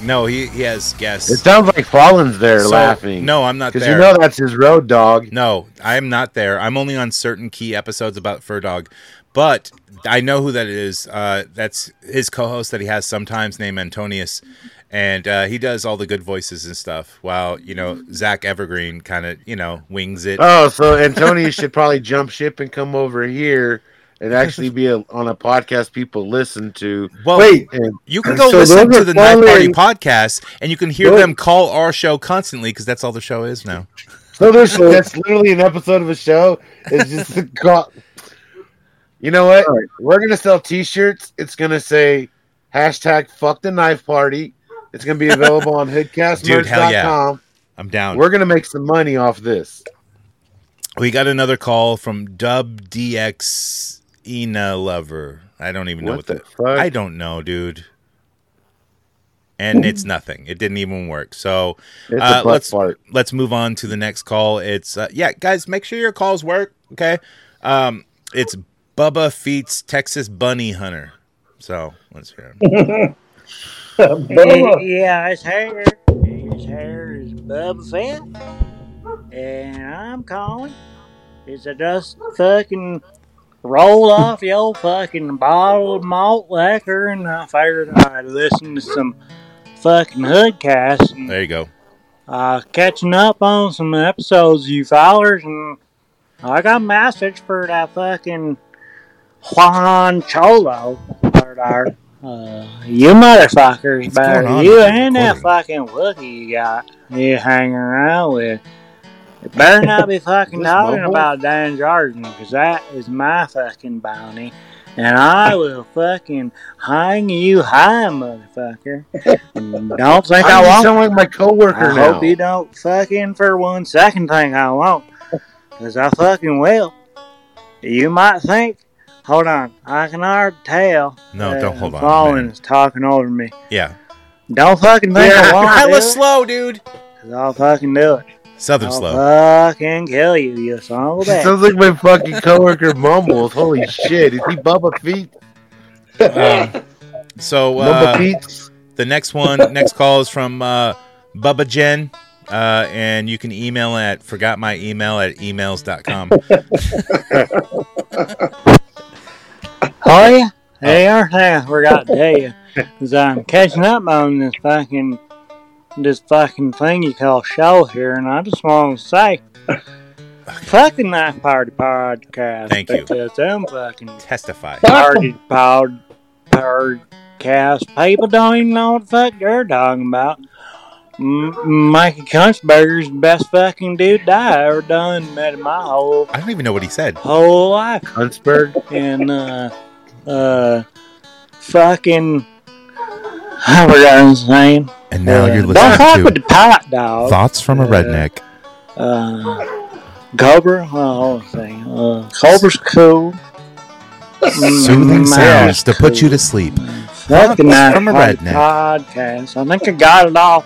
No, he, he has guests. It sounds like Fallen's there So- laughing. No, I'm not Because there. you know that's his road dog. No, I'm not there. I'm only on certain key episodes about Fur Dog, but I know who that is. Uh, that's his co-host that he has sometimes named Antonius, and uh, he does all the good voices and stuff. While you know Zach Evergreen kind of you know wings it. Oh, so Antonius should probably jump ship and come over here and actually be a, on a podcast people listen to. Well, Wait, and, you can go So listen to are the Knife Party podcast, and you can hear Those- them call our show constantly because that's all the show is now. so there's that's literally an episode of a show. It's just a go- You know what? We're gonna sell T-shirts. It's gonna say hashtag Fuck the Knife Party. It's gonna be available on hell yeah. hoodcastmerch.com. I'm down. We're gonna make some money off this. We got another call from Dub DX Ina Lover. I don't even know What what the that. fuck? I don't know, dude. And it's nothing. It didn't even work. So uh, let's let's move on to the next call. It's uh, yeah, guys, make sure your calls work. Okay, um, it's Bubba Feats Texas Bunny Hunter. So let's hear him. Yeah, yeah, his hair, his hair is Bubba Fett, and I'm calling. Is it just fucking roll off your fucking bottle of malt liquor, and I figured I'd listen to some fucking hoodcast and There you go. uh, catching up on some episodes, you fellers, and I got a message for that fucking Juan Cholo. There. Uh, you motherfuckers What's better, you and that fucking Wookie you got you hanging around with. You better not be fucking talking mobile? about Dan Jordan, because that is my fucking bounty. And I will fucking hang you high, motherfucker. Don't think I I won't. sound like my coworker I now. hope you don't fucking for one second think I won't. Because I fucking will. You might think, hold on, I can already tell. No, that don't hold on, Fallen is talking over me. Yeah, Don't fucking think I won't. I do was it, slow, dude. 'cause I'll fucking do it. Southern I'll slow. fucking kill you, you son of a bitch. Sounds like my fucking coworker mumbles. Holy shit! Is he Bubba Feet? Um, so Bubba uh, Feet? the next one, next call is from uh, Bubba Jen. Uh, and you can email at forgot my email at emails.com. Oh yeah, hey, I forgot to tell you, cause I'm catching up on this fucking, this fucking thing you call show here, and I just want to say, fucking Knife Party podcast. Thank you. Because them fucking Testify. party pod podcast people don't even know what the fuck they're talking about. M- Mikey Kunstberger's the best fucking dude I ever done met in my whole I don't even know what he said. whole life. Huntsberg. And uh uh fucking I forgot his name. And now Uh, you're Don't fuck listening with the to pot dog. Thoughts from a Uh, Redneck. Uh Cobra, oh let's see. Uh Cobra's cool. Soothing Mm, sounds to put you to sleep. Fucking Thoughts Knife from a Redneck. podcast. I think I got it all.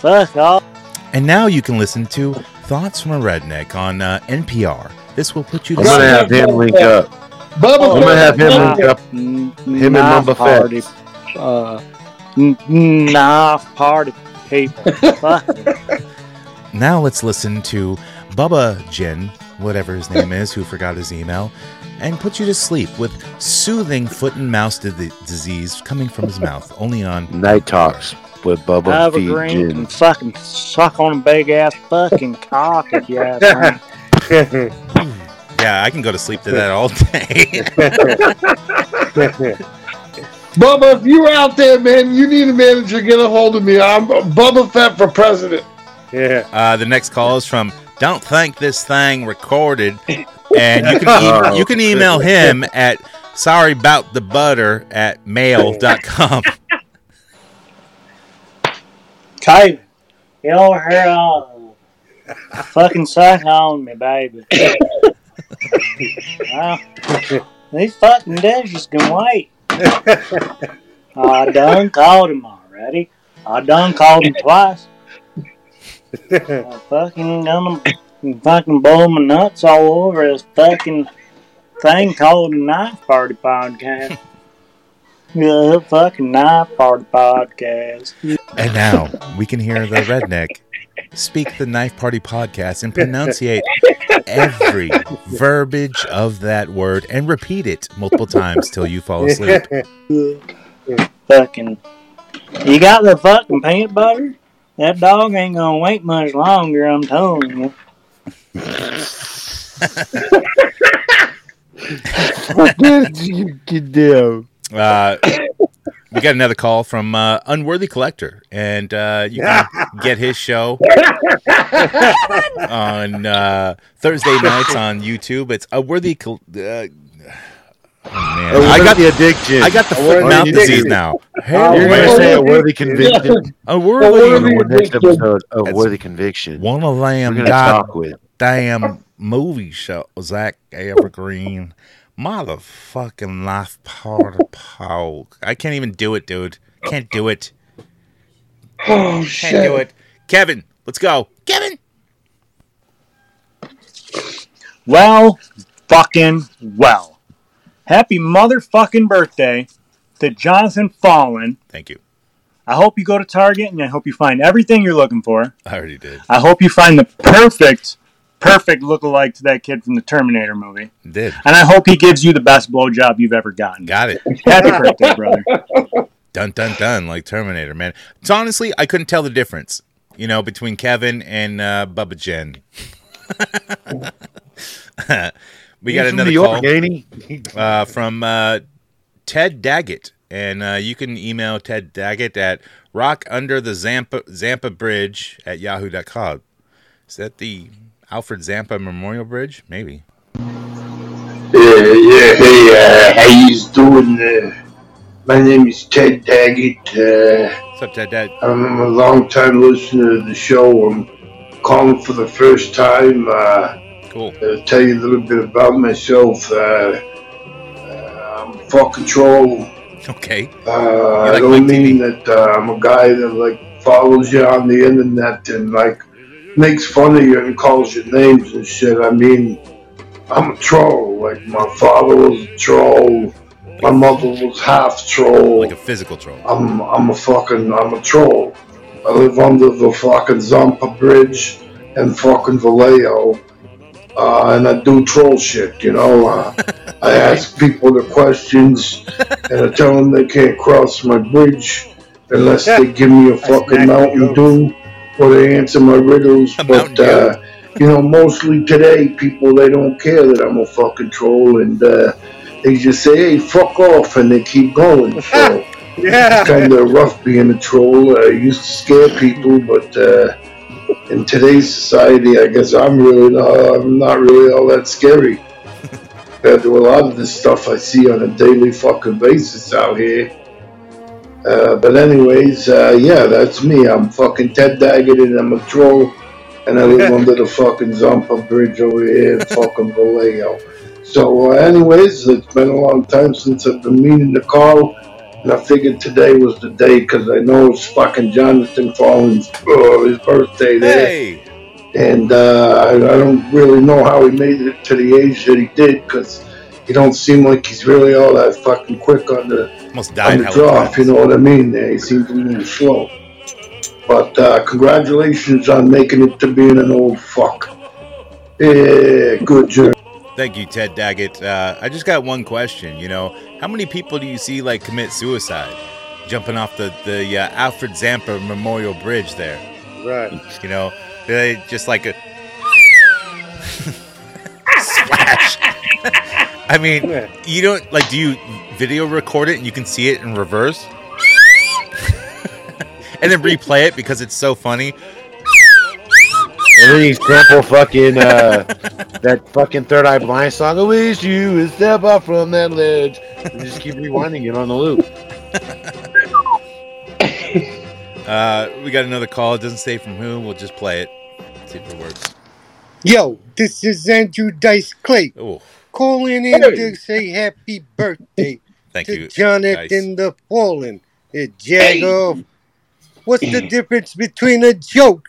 Fuck off. And now you can listen to Thoughts from a Redneck on uh, NPR. This will put you to I'm gonna have sleep. him link up. Bubba I'm gonna have him link up. Him and knife Mamba party, Fett. uh, knife party people. Now let's listen to Bubba Jin, whatever his name is, who forgot his email, and put you to sleep with soothing foot and mouth di- disease coming from his mouth. Only on Night Talks with Bubba Have a Feet green Gin. can fucking suck on a big ass fucking cock if you have time. Yeah, I can go to sleep to that all day. Bubba, if you're out there, man, you need a manager, get a hold of me. I'm Bubba Fett for president. Yeah. Uh, the next call is from don't think this thing recorded. And you can, e- you can email him at sorryboutthebutter at mail.com. Kevin, you over here all fucking suck on me, baby. these fucking dishes can wait. I done called him already. I done called him twice. I fucking him, fucking blow my nuts all over this fucking thing called the Knife Party Podcast. The fucking Knife Party Podcast. And now we can hear the redneck speak the Knife Party podcast and pronunciate every verbiage of that word and repeat it multiple times till you fall asleep. fucking. You got the fucking peanut butter? That dog ain't gonna wait much longer, I'm telling you. what did you do? Uh, we got another call from uh, Unworthy Collector, and uh, you can get his show on uh, Thursday nights on YouTube. It's Unworthy. Col- uh, oh man, A I got the addiction. I got the foot worthy and mouth addiction. disease now. You're gonna say a worthy conviction. A worthy, On the next episode of Worthy Conviction. One of them We're gonna god talk with. damn movie show Zach Evergreen. Motherfucking life part of Paul. I can't even do it, dude. Can't do it. Oh, shit! Can't do it. Kevin, let's go. Kevin. Well, fucking well. Happy motherfucking birthday to Jonathan Fallen. Thank you. I hope you go to Target and I hope you find everything you're looking for. I already did. I hope you find the perfect, perfect lookalike to that kid from the Terminator movie. Did. And I hope he gives you the best blowjob you've ever gotten. Got it. Happy birthday, brother. Dun dun dun, like Terminator, man. It's honestly, I couldn't tell the difference, you know, between Kevin and uh, Bubba Jen. we got He's from another New York, call uh, from uh, Ted Daggett, and uh, you can email Ted Daggett at rock under the Zampa Zampa Bridge at yahoo.com. Is that the Alfred Zampa Memorial Bridge? Maybe. Yeah, yeah, hey, uh, how you doing? Uh, my name is Ted Daggett. Uh, What's up, Ted Daggett? I'm a long time listener to the show. I'm calling for the first time. Uh, cool. Uh, tell you a little bit about myself. Uh, I'm full control. Okay. Uh, I don't mean that uh, I'm a guy that like follows you on the internet and like makes fun of you and calls you names and shit. I mean, I'm a troll. Like my father was a troll. My mother was half troll. Like a physical troll. I'm I'm a fucking I'm a troll. I live under the fucking Zampa Bridge and fucking Vallejo. Uh, and I do troll shit, you know. Uh, I ask people the questions and I tell them they can't cross my bridge unless they give me a fucking Mountain Dew or they answer my riddles. But, uh, you know, mostly today, people, they don't care that I'm a fucking troll and uh, they just say, hey, fuck off, and they keep going. So Yeah. it's kind of rough being a troll. I used to scare people, but uh, in today's society, I guess I'm really not, I'm not really all that scary compared to a lot of the stuff I see on a daily fucking basis out here. Uh, but anyways, uh, yeah, that's me. I'm fucking Ted Daggett and I'm a troll, and I live under the fucking Zampa Bridge over here in fucking Vallejo. So, uh, anyways, it's been a long time since I've been meaning to call, and I figured today was the day because I know it's fucking Jonathan Fallon's uh, his birthday there. Hey. And uh, I, I don't really know how he made it to the age that he did because he don't seem like he's really all that fucking quick on the Almost on died. the hella draw, if you know what I mean. There, he seems a little slow. But uh, congratulations on making it to being an old fuck. Yeah, good job. Thank you, Ted Daggett. Uh, I just got one question. You know, how many people do you see like commit suicide, jumping off the the uh, Alfred Zampa Memorial Bridge there? Right. You know, they just like a splash. I mean, you don't like. Do you video record it and you can see it in reverse, and then replay it because it's so funny? And then you sample fucking uh, that fucking Third Eye Blind song. I wish you would step off from that ledge. And just keep rewinding it on the loop. Uh, we got another call. It doesn't say from who. We'll just play it. See if it works. Yo, this is Andrew Dice Clay Oh, calling in to say happy birthday thank to you. Jonathan the Fallen. Uh, Jago. What's the difference between a joke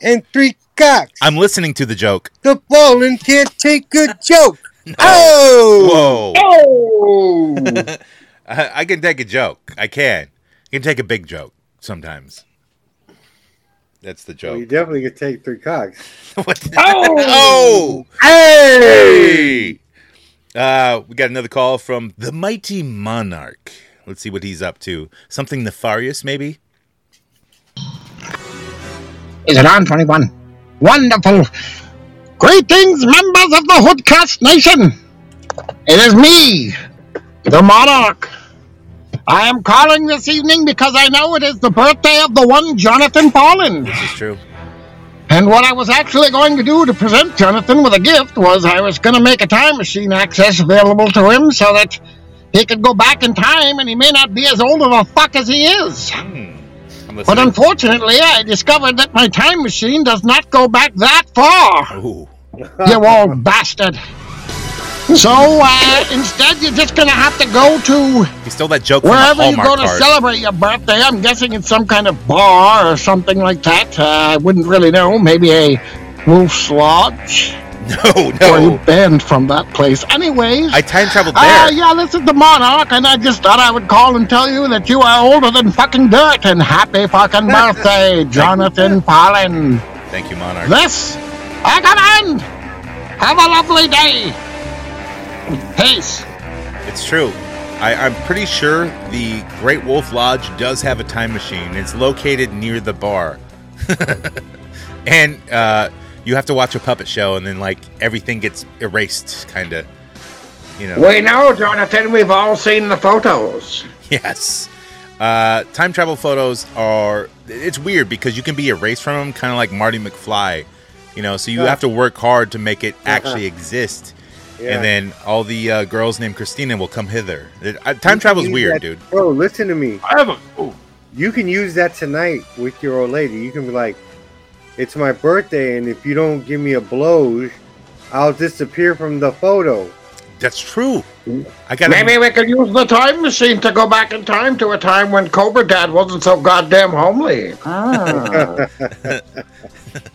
and three cocks? I'm listening to the joke. The Fallen can't take a joke. Oh! Whoa. Oh! I, I can take a joke. I can. I can take a big joke sometimes. That's the Well, you definitely could take three cocks. oh! Hey! Uh, we got another call from the mighty monarch. Let's see what he's up to. Something nefarious, maybe? Is it on 21? Wonderful. Greetings, members of the Hoodcast Nation. It is me, the Monarch. I am calling this evening because I know it is the birthday of the one Jonathan Paulin. This is true. And what I was actually going to do to present Jonathan with a gift was I was going to make a time machine access available to him so that he could go back in time and he may not be as old of a fuck as he is. Hmm. I'm But unfortunately, I discovered that my time machine does not go back that far. Ooh. You old bastard. So uh, instead, you're just gonna have to go to He stole that joke wherever you go to card. celebrate your birthday. I'm guessing it's some kind of bar or something like that. Uh, I wouldn't really know. Maybe a Wolf's Lodge. No, no. Or you banned from that place. Anyways. I time traveled Uh, there. yeah, this is the Monarch, and I just thought I would call and tell you that you are older than fucking dirt, and happy fucking birthday, Jonathan Fallon. Thank you, monarch. This, I command. Have a lovely day. Peace. It's true. I, I'm pretty sure the Great Wolf Lodge does have a time machine. It's located near the bar. and uh, you have to watch a puppet show, and then, like, everything gets erased, kind of. You know? We know, Jonathan. We've all seen the photos. Yes. Uh, time travel photos are. It's weird because you can be erased from them, kind of like Marty McFly. You know, so you Yeah. have to work hard to make it actually exist. Yeah. And then all the uh, girls named Christina will come hither. It, uh, time travel's Use weird, that- dude. Bro, listen to me. I have a. Oh, You can use that tonight with your old lady. You can be like, "It's my birthday, and if you don't give me a blow, I'll disappear from the photo." That's true. I got Maybe we could use the time machine to go back in time to a time when Cobra Dad wasn't so goddamn homely. Ah.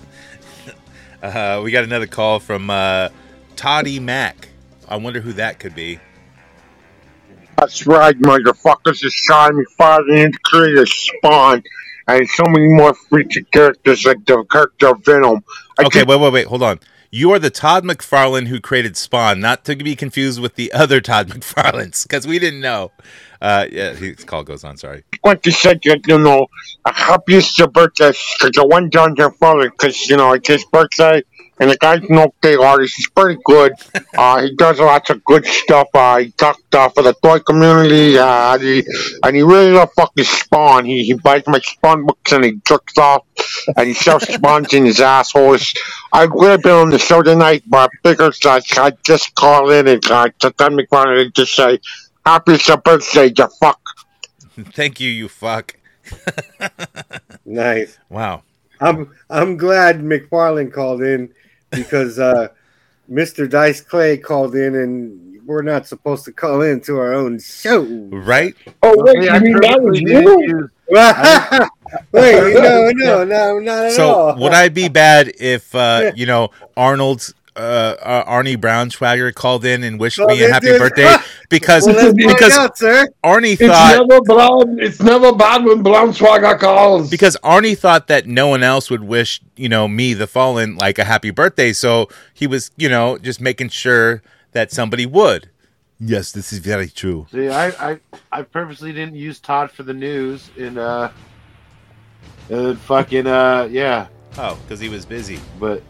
Uh, we got another call from uh, Toddy Mack. I wonder who that could be. That's right, motherfuckers. It's Sean McFarlane and creator Spawn. And so many more featured characters like the character Venom. I Okay, wait, wait, wait. Hold on. You are the Todd McFarlane who created Spawn, not to be confused with the other Todd McFarlanes, because we didn't know. Uh, yeah, his call goes on. Sorry. to say that, you know, happiest birthday because the one down there falling because, you know, it's his birthday and the guy's an okay artist. He's pretty good. Uh, he does lots of good stuff. Uh, he talked uh, for the toy community uh, and, he, and he really loves fucking Spawn. He, he buys my Spawn books and he jerks off and he sells Spawns in his assholes. I would have been on the show tonight, but I figured uh, I'd just call in and uh, to Tom McFarlane and just say, Happy birthday, you fuck. Thank you, you fuck. Nice. Wow. I'm I'm glad McFarlane called in because uh, Mr. Dice Clay called in, and we're not supposed to call in to our own show. Right? Oh, wait, Yeah, you mean that was purposely you? Wait, no, no, no, not at So all. would I be bad if uh, you know Arnold's uh, uh, Arnie Braunschweiger called in and wished Called me a happy dude. birthday because Well, let's because out, sir. Arnie It's thought never brown. It's never bad when Braunschweiger calls. because Arnie thought that no one else would wish you know me the fallen like a happy birthday, so he was you know just making sure that somebody would. Yes, this is very true. See, I, I, I purposely didn't use Todd for the news, and uh, and fucking uh, yeah. Oh, because he was busy. But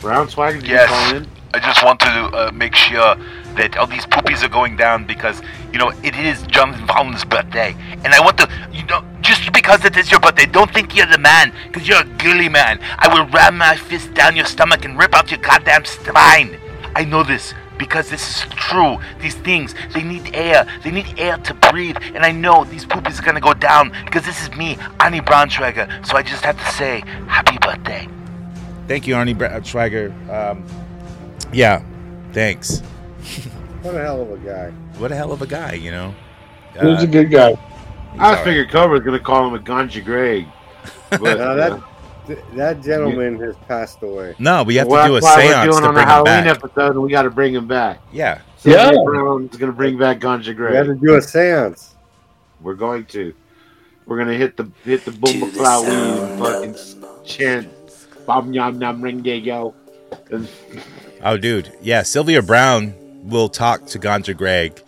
Brown Swagger did Yes. call in. I just want to uh, make sure that all these poopies are going down because you know it is Jonathan Fallon's birthday, and I want to, you know, just because it is your birthday, don't think you're the man, because you're a girly man. I will ram my fist down your stomach and rip out your goddamn spine. I know this because this is true. These things, they need air. They need air to breathe. And I know these poopies are gonna go down because this is me, Annie Braunschweiger. So I just have to say, happy birthday. Thank you, Arnie Braunschweiger. Um, yeah, thanks. What a hell of a guy. What a hell of a guy, you know. He's a good guy. I figured Cobra was gonna call him a Ganja Greg. But, No, that uh, that gentleman has passed away. No, we have well, to do a that's why we're seance doing to on bring the Halloween back. episode, and we got to bring him back. Yeah. So Yeah. Brown's gonna bring back Ganja Greg. We had to do a seance. We're going to. We're gonna hit the hit the boom flower and fucking chant yam nam ring. And Oh, dude. Yeah, Sylvia Browne will talk to Ganja Greg,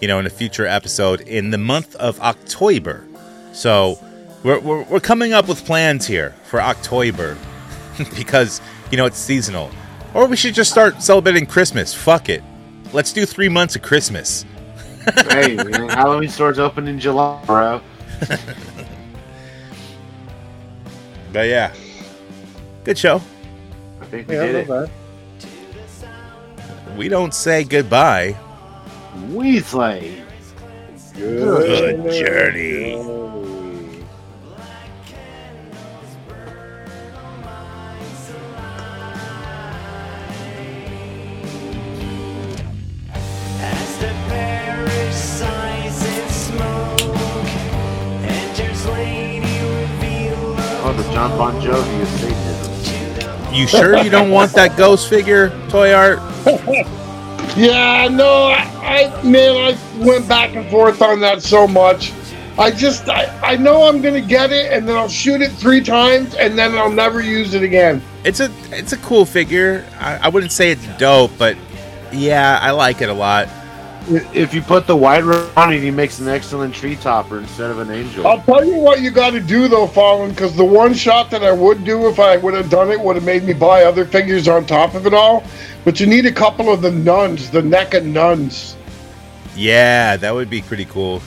you know, in a future episode in the month of October. So we're, we're, we're coming up with plans here for October because, you know, it's seasonal. Or we should just start celebrating Christmas. Fuck it. Let's do three months of Christmas. hey, man, Halloween stores open in July, bro. But yeah, good show. I think we Yeah, did not it. bad. We don't say goodbye. Weasley. Good journey. As the parish sighs in smoke, enters Lady Reveal. Oh, the John Bon Jovi is Satanism. You sure you don't want that ghost figure toy art? Yeah, no, I, I man, I went back and forth on that so much. I just, I, I know I'm gonna get it, and then I'll shoot it three times, and then I'll never use it again. It's a it's a cool figure. I, I wouldn't say it's dope, but yeah, I like it a lot. If you put the white robe on it, he makes an excellent tree topper instead of an angel. I'll tell you what you got to do though, Fallon, because the one shot that I would do if I would have done it would have made me buy other figures on top of it all. But you need a couple of the nuns, the NECA nuns. Yeah, that would be pretty cool.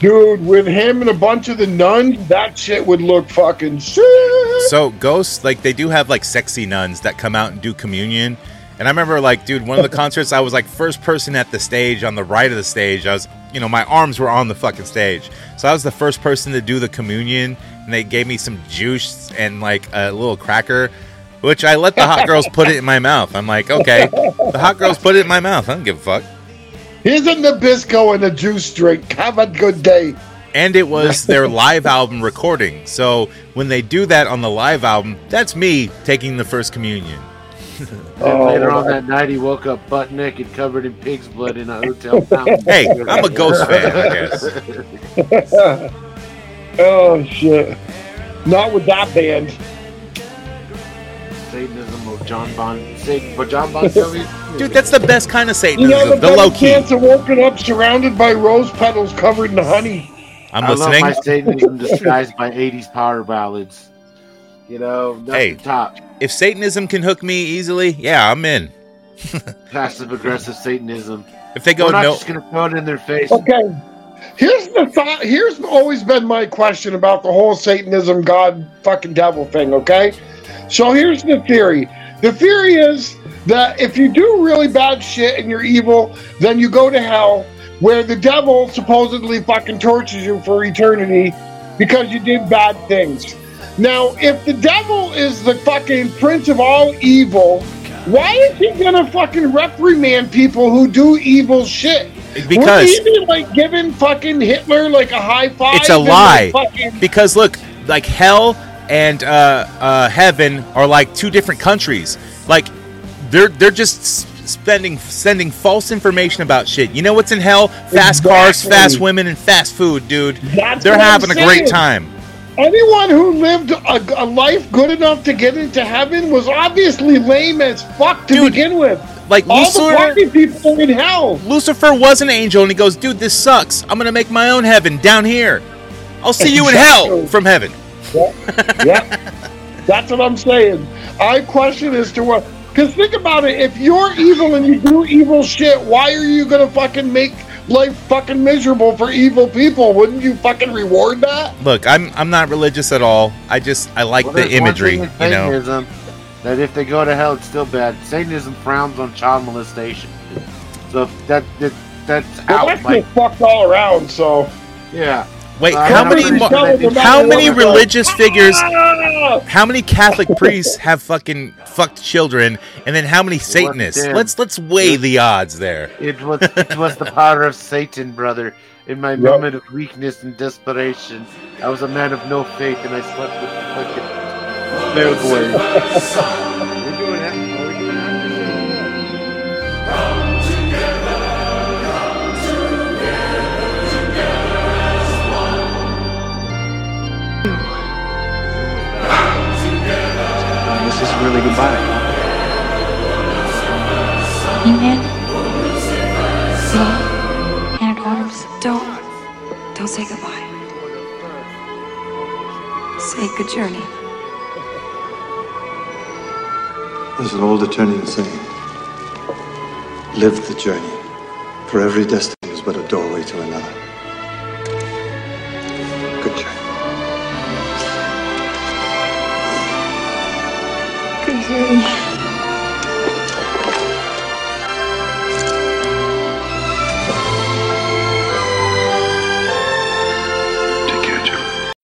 Dude, with him and a bunch of the nuns, that shit would look fucking sick. So ghosts, like they do have like sexy nuns that come out and do communion. And I remember like, dude, one of the concerts I was like first person at the stage on the right of the stage. I was, you know, my arms were on the fucking stage. So I was the first person to do the communion and they gave me some juice and like a little cracker, which I let the hot girls put it in my mouth. I'm like, okay, the hot girls put it in my mouth. I don't give a fuck. Here's a Nabisco and a juice drink. Have a good day. And it was their live album recording. So when they do that on the live album, that's me taking the first communion. Then oh, later on that night, he woke up butt naked, covered in pig's blood in a hotel fountain. Hey, I'm a Ghost fan, I guess. oh shit! Not with that band. Satanism of John Bon Satan, but John Bon Jovi. Dude, that's the best kind of Satanism. You Satanism. know the, the low best key. chance of woken up surrounded by rose petals covered in honey. I'm I love listening. my Satanism disguised by '80s power ballads. You know, nothing Hey. top. If Satanism can hook me easily, yeah, I'm in. Passive aggressive Satanism. If they go We're not no, just gonna throw it in their face. Okay. Here's the thought. Here's always been my question about the whole Satanism, God, fucking devil thing. Okay. So here's the theory. The theory is that if you do really bad shit and you're evil, then you go to hell, where the devil supposedly fucking tortures you for eternity because you did bad things. Now, if the devil is the fucking prince of all evil, why is he gonna fucking reprimand people who do evil shit? Because- Would he be like giving fucking Hitler like a high five? it's a lie. like, fucking- Because look, like hell and uh, uh, heaven are like two different countries. Like they're they're just spending sending false information about shit. You know what's in hell? Fast cars, fast women, and fast food, dude. That's they're having a great time. Anyone who lived a, a life good enough to get into heaven was obviously lame as fuck to begin with. Like All Lucifer, the party people in hell. Lucifer was an angel, and he goes, "Dude, this sucks. I'm gonna make my own heaven down here. I'll see you in hell from heaven." yep. That's what I'm saying. I question as to what Because think about it. If you're evil and you do evil shit, why are you gonna fucking make life fucking miserable for evil people? Wouldn't you fucking reward that? Look, I'm I'm not religious at all. I just I like Well, the imagery. You know. Satanism that if they go to hell, it's still bad. Satanism frowns on child molestation. So that, that that's Well, out. that's Like, fucked all around. So yeah. Wait, Uh, how many mo- how many religious figures? Ah! How many Catholic priests have fucking fucked children, and then how many Satanists? Let's let's weigh the odds there. It was it was the power of Satan, brother. In my moment of weakness and desperation, I was a man of no faith, and I slept with the fucking really goodbye. Amen. No. And orders. Don't. Don't say goodbye. Say good journey. There's an old Eternian saying Live the journey, for every destiny is but a doorway to another. Good journey. Journey.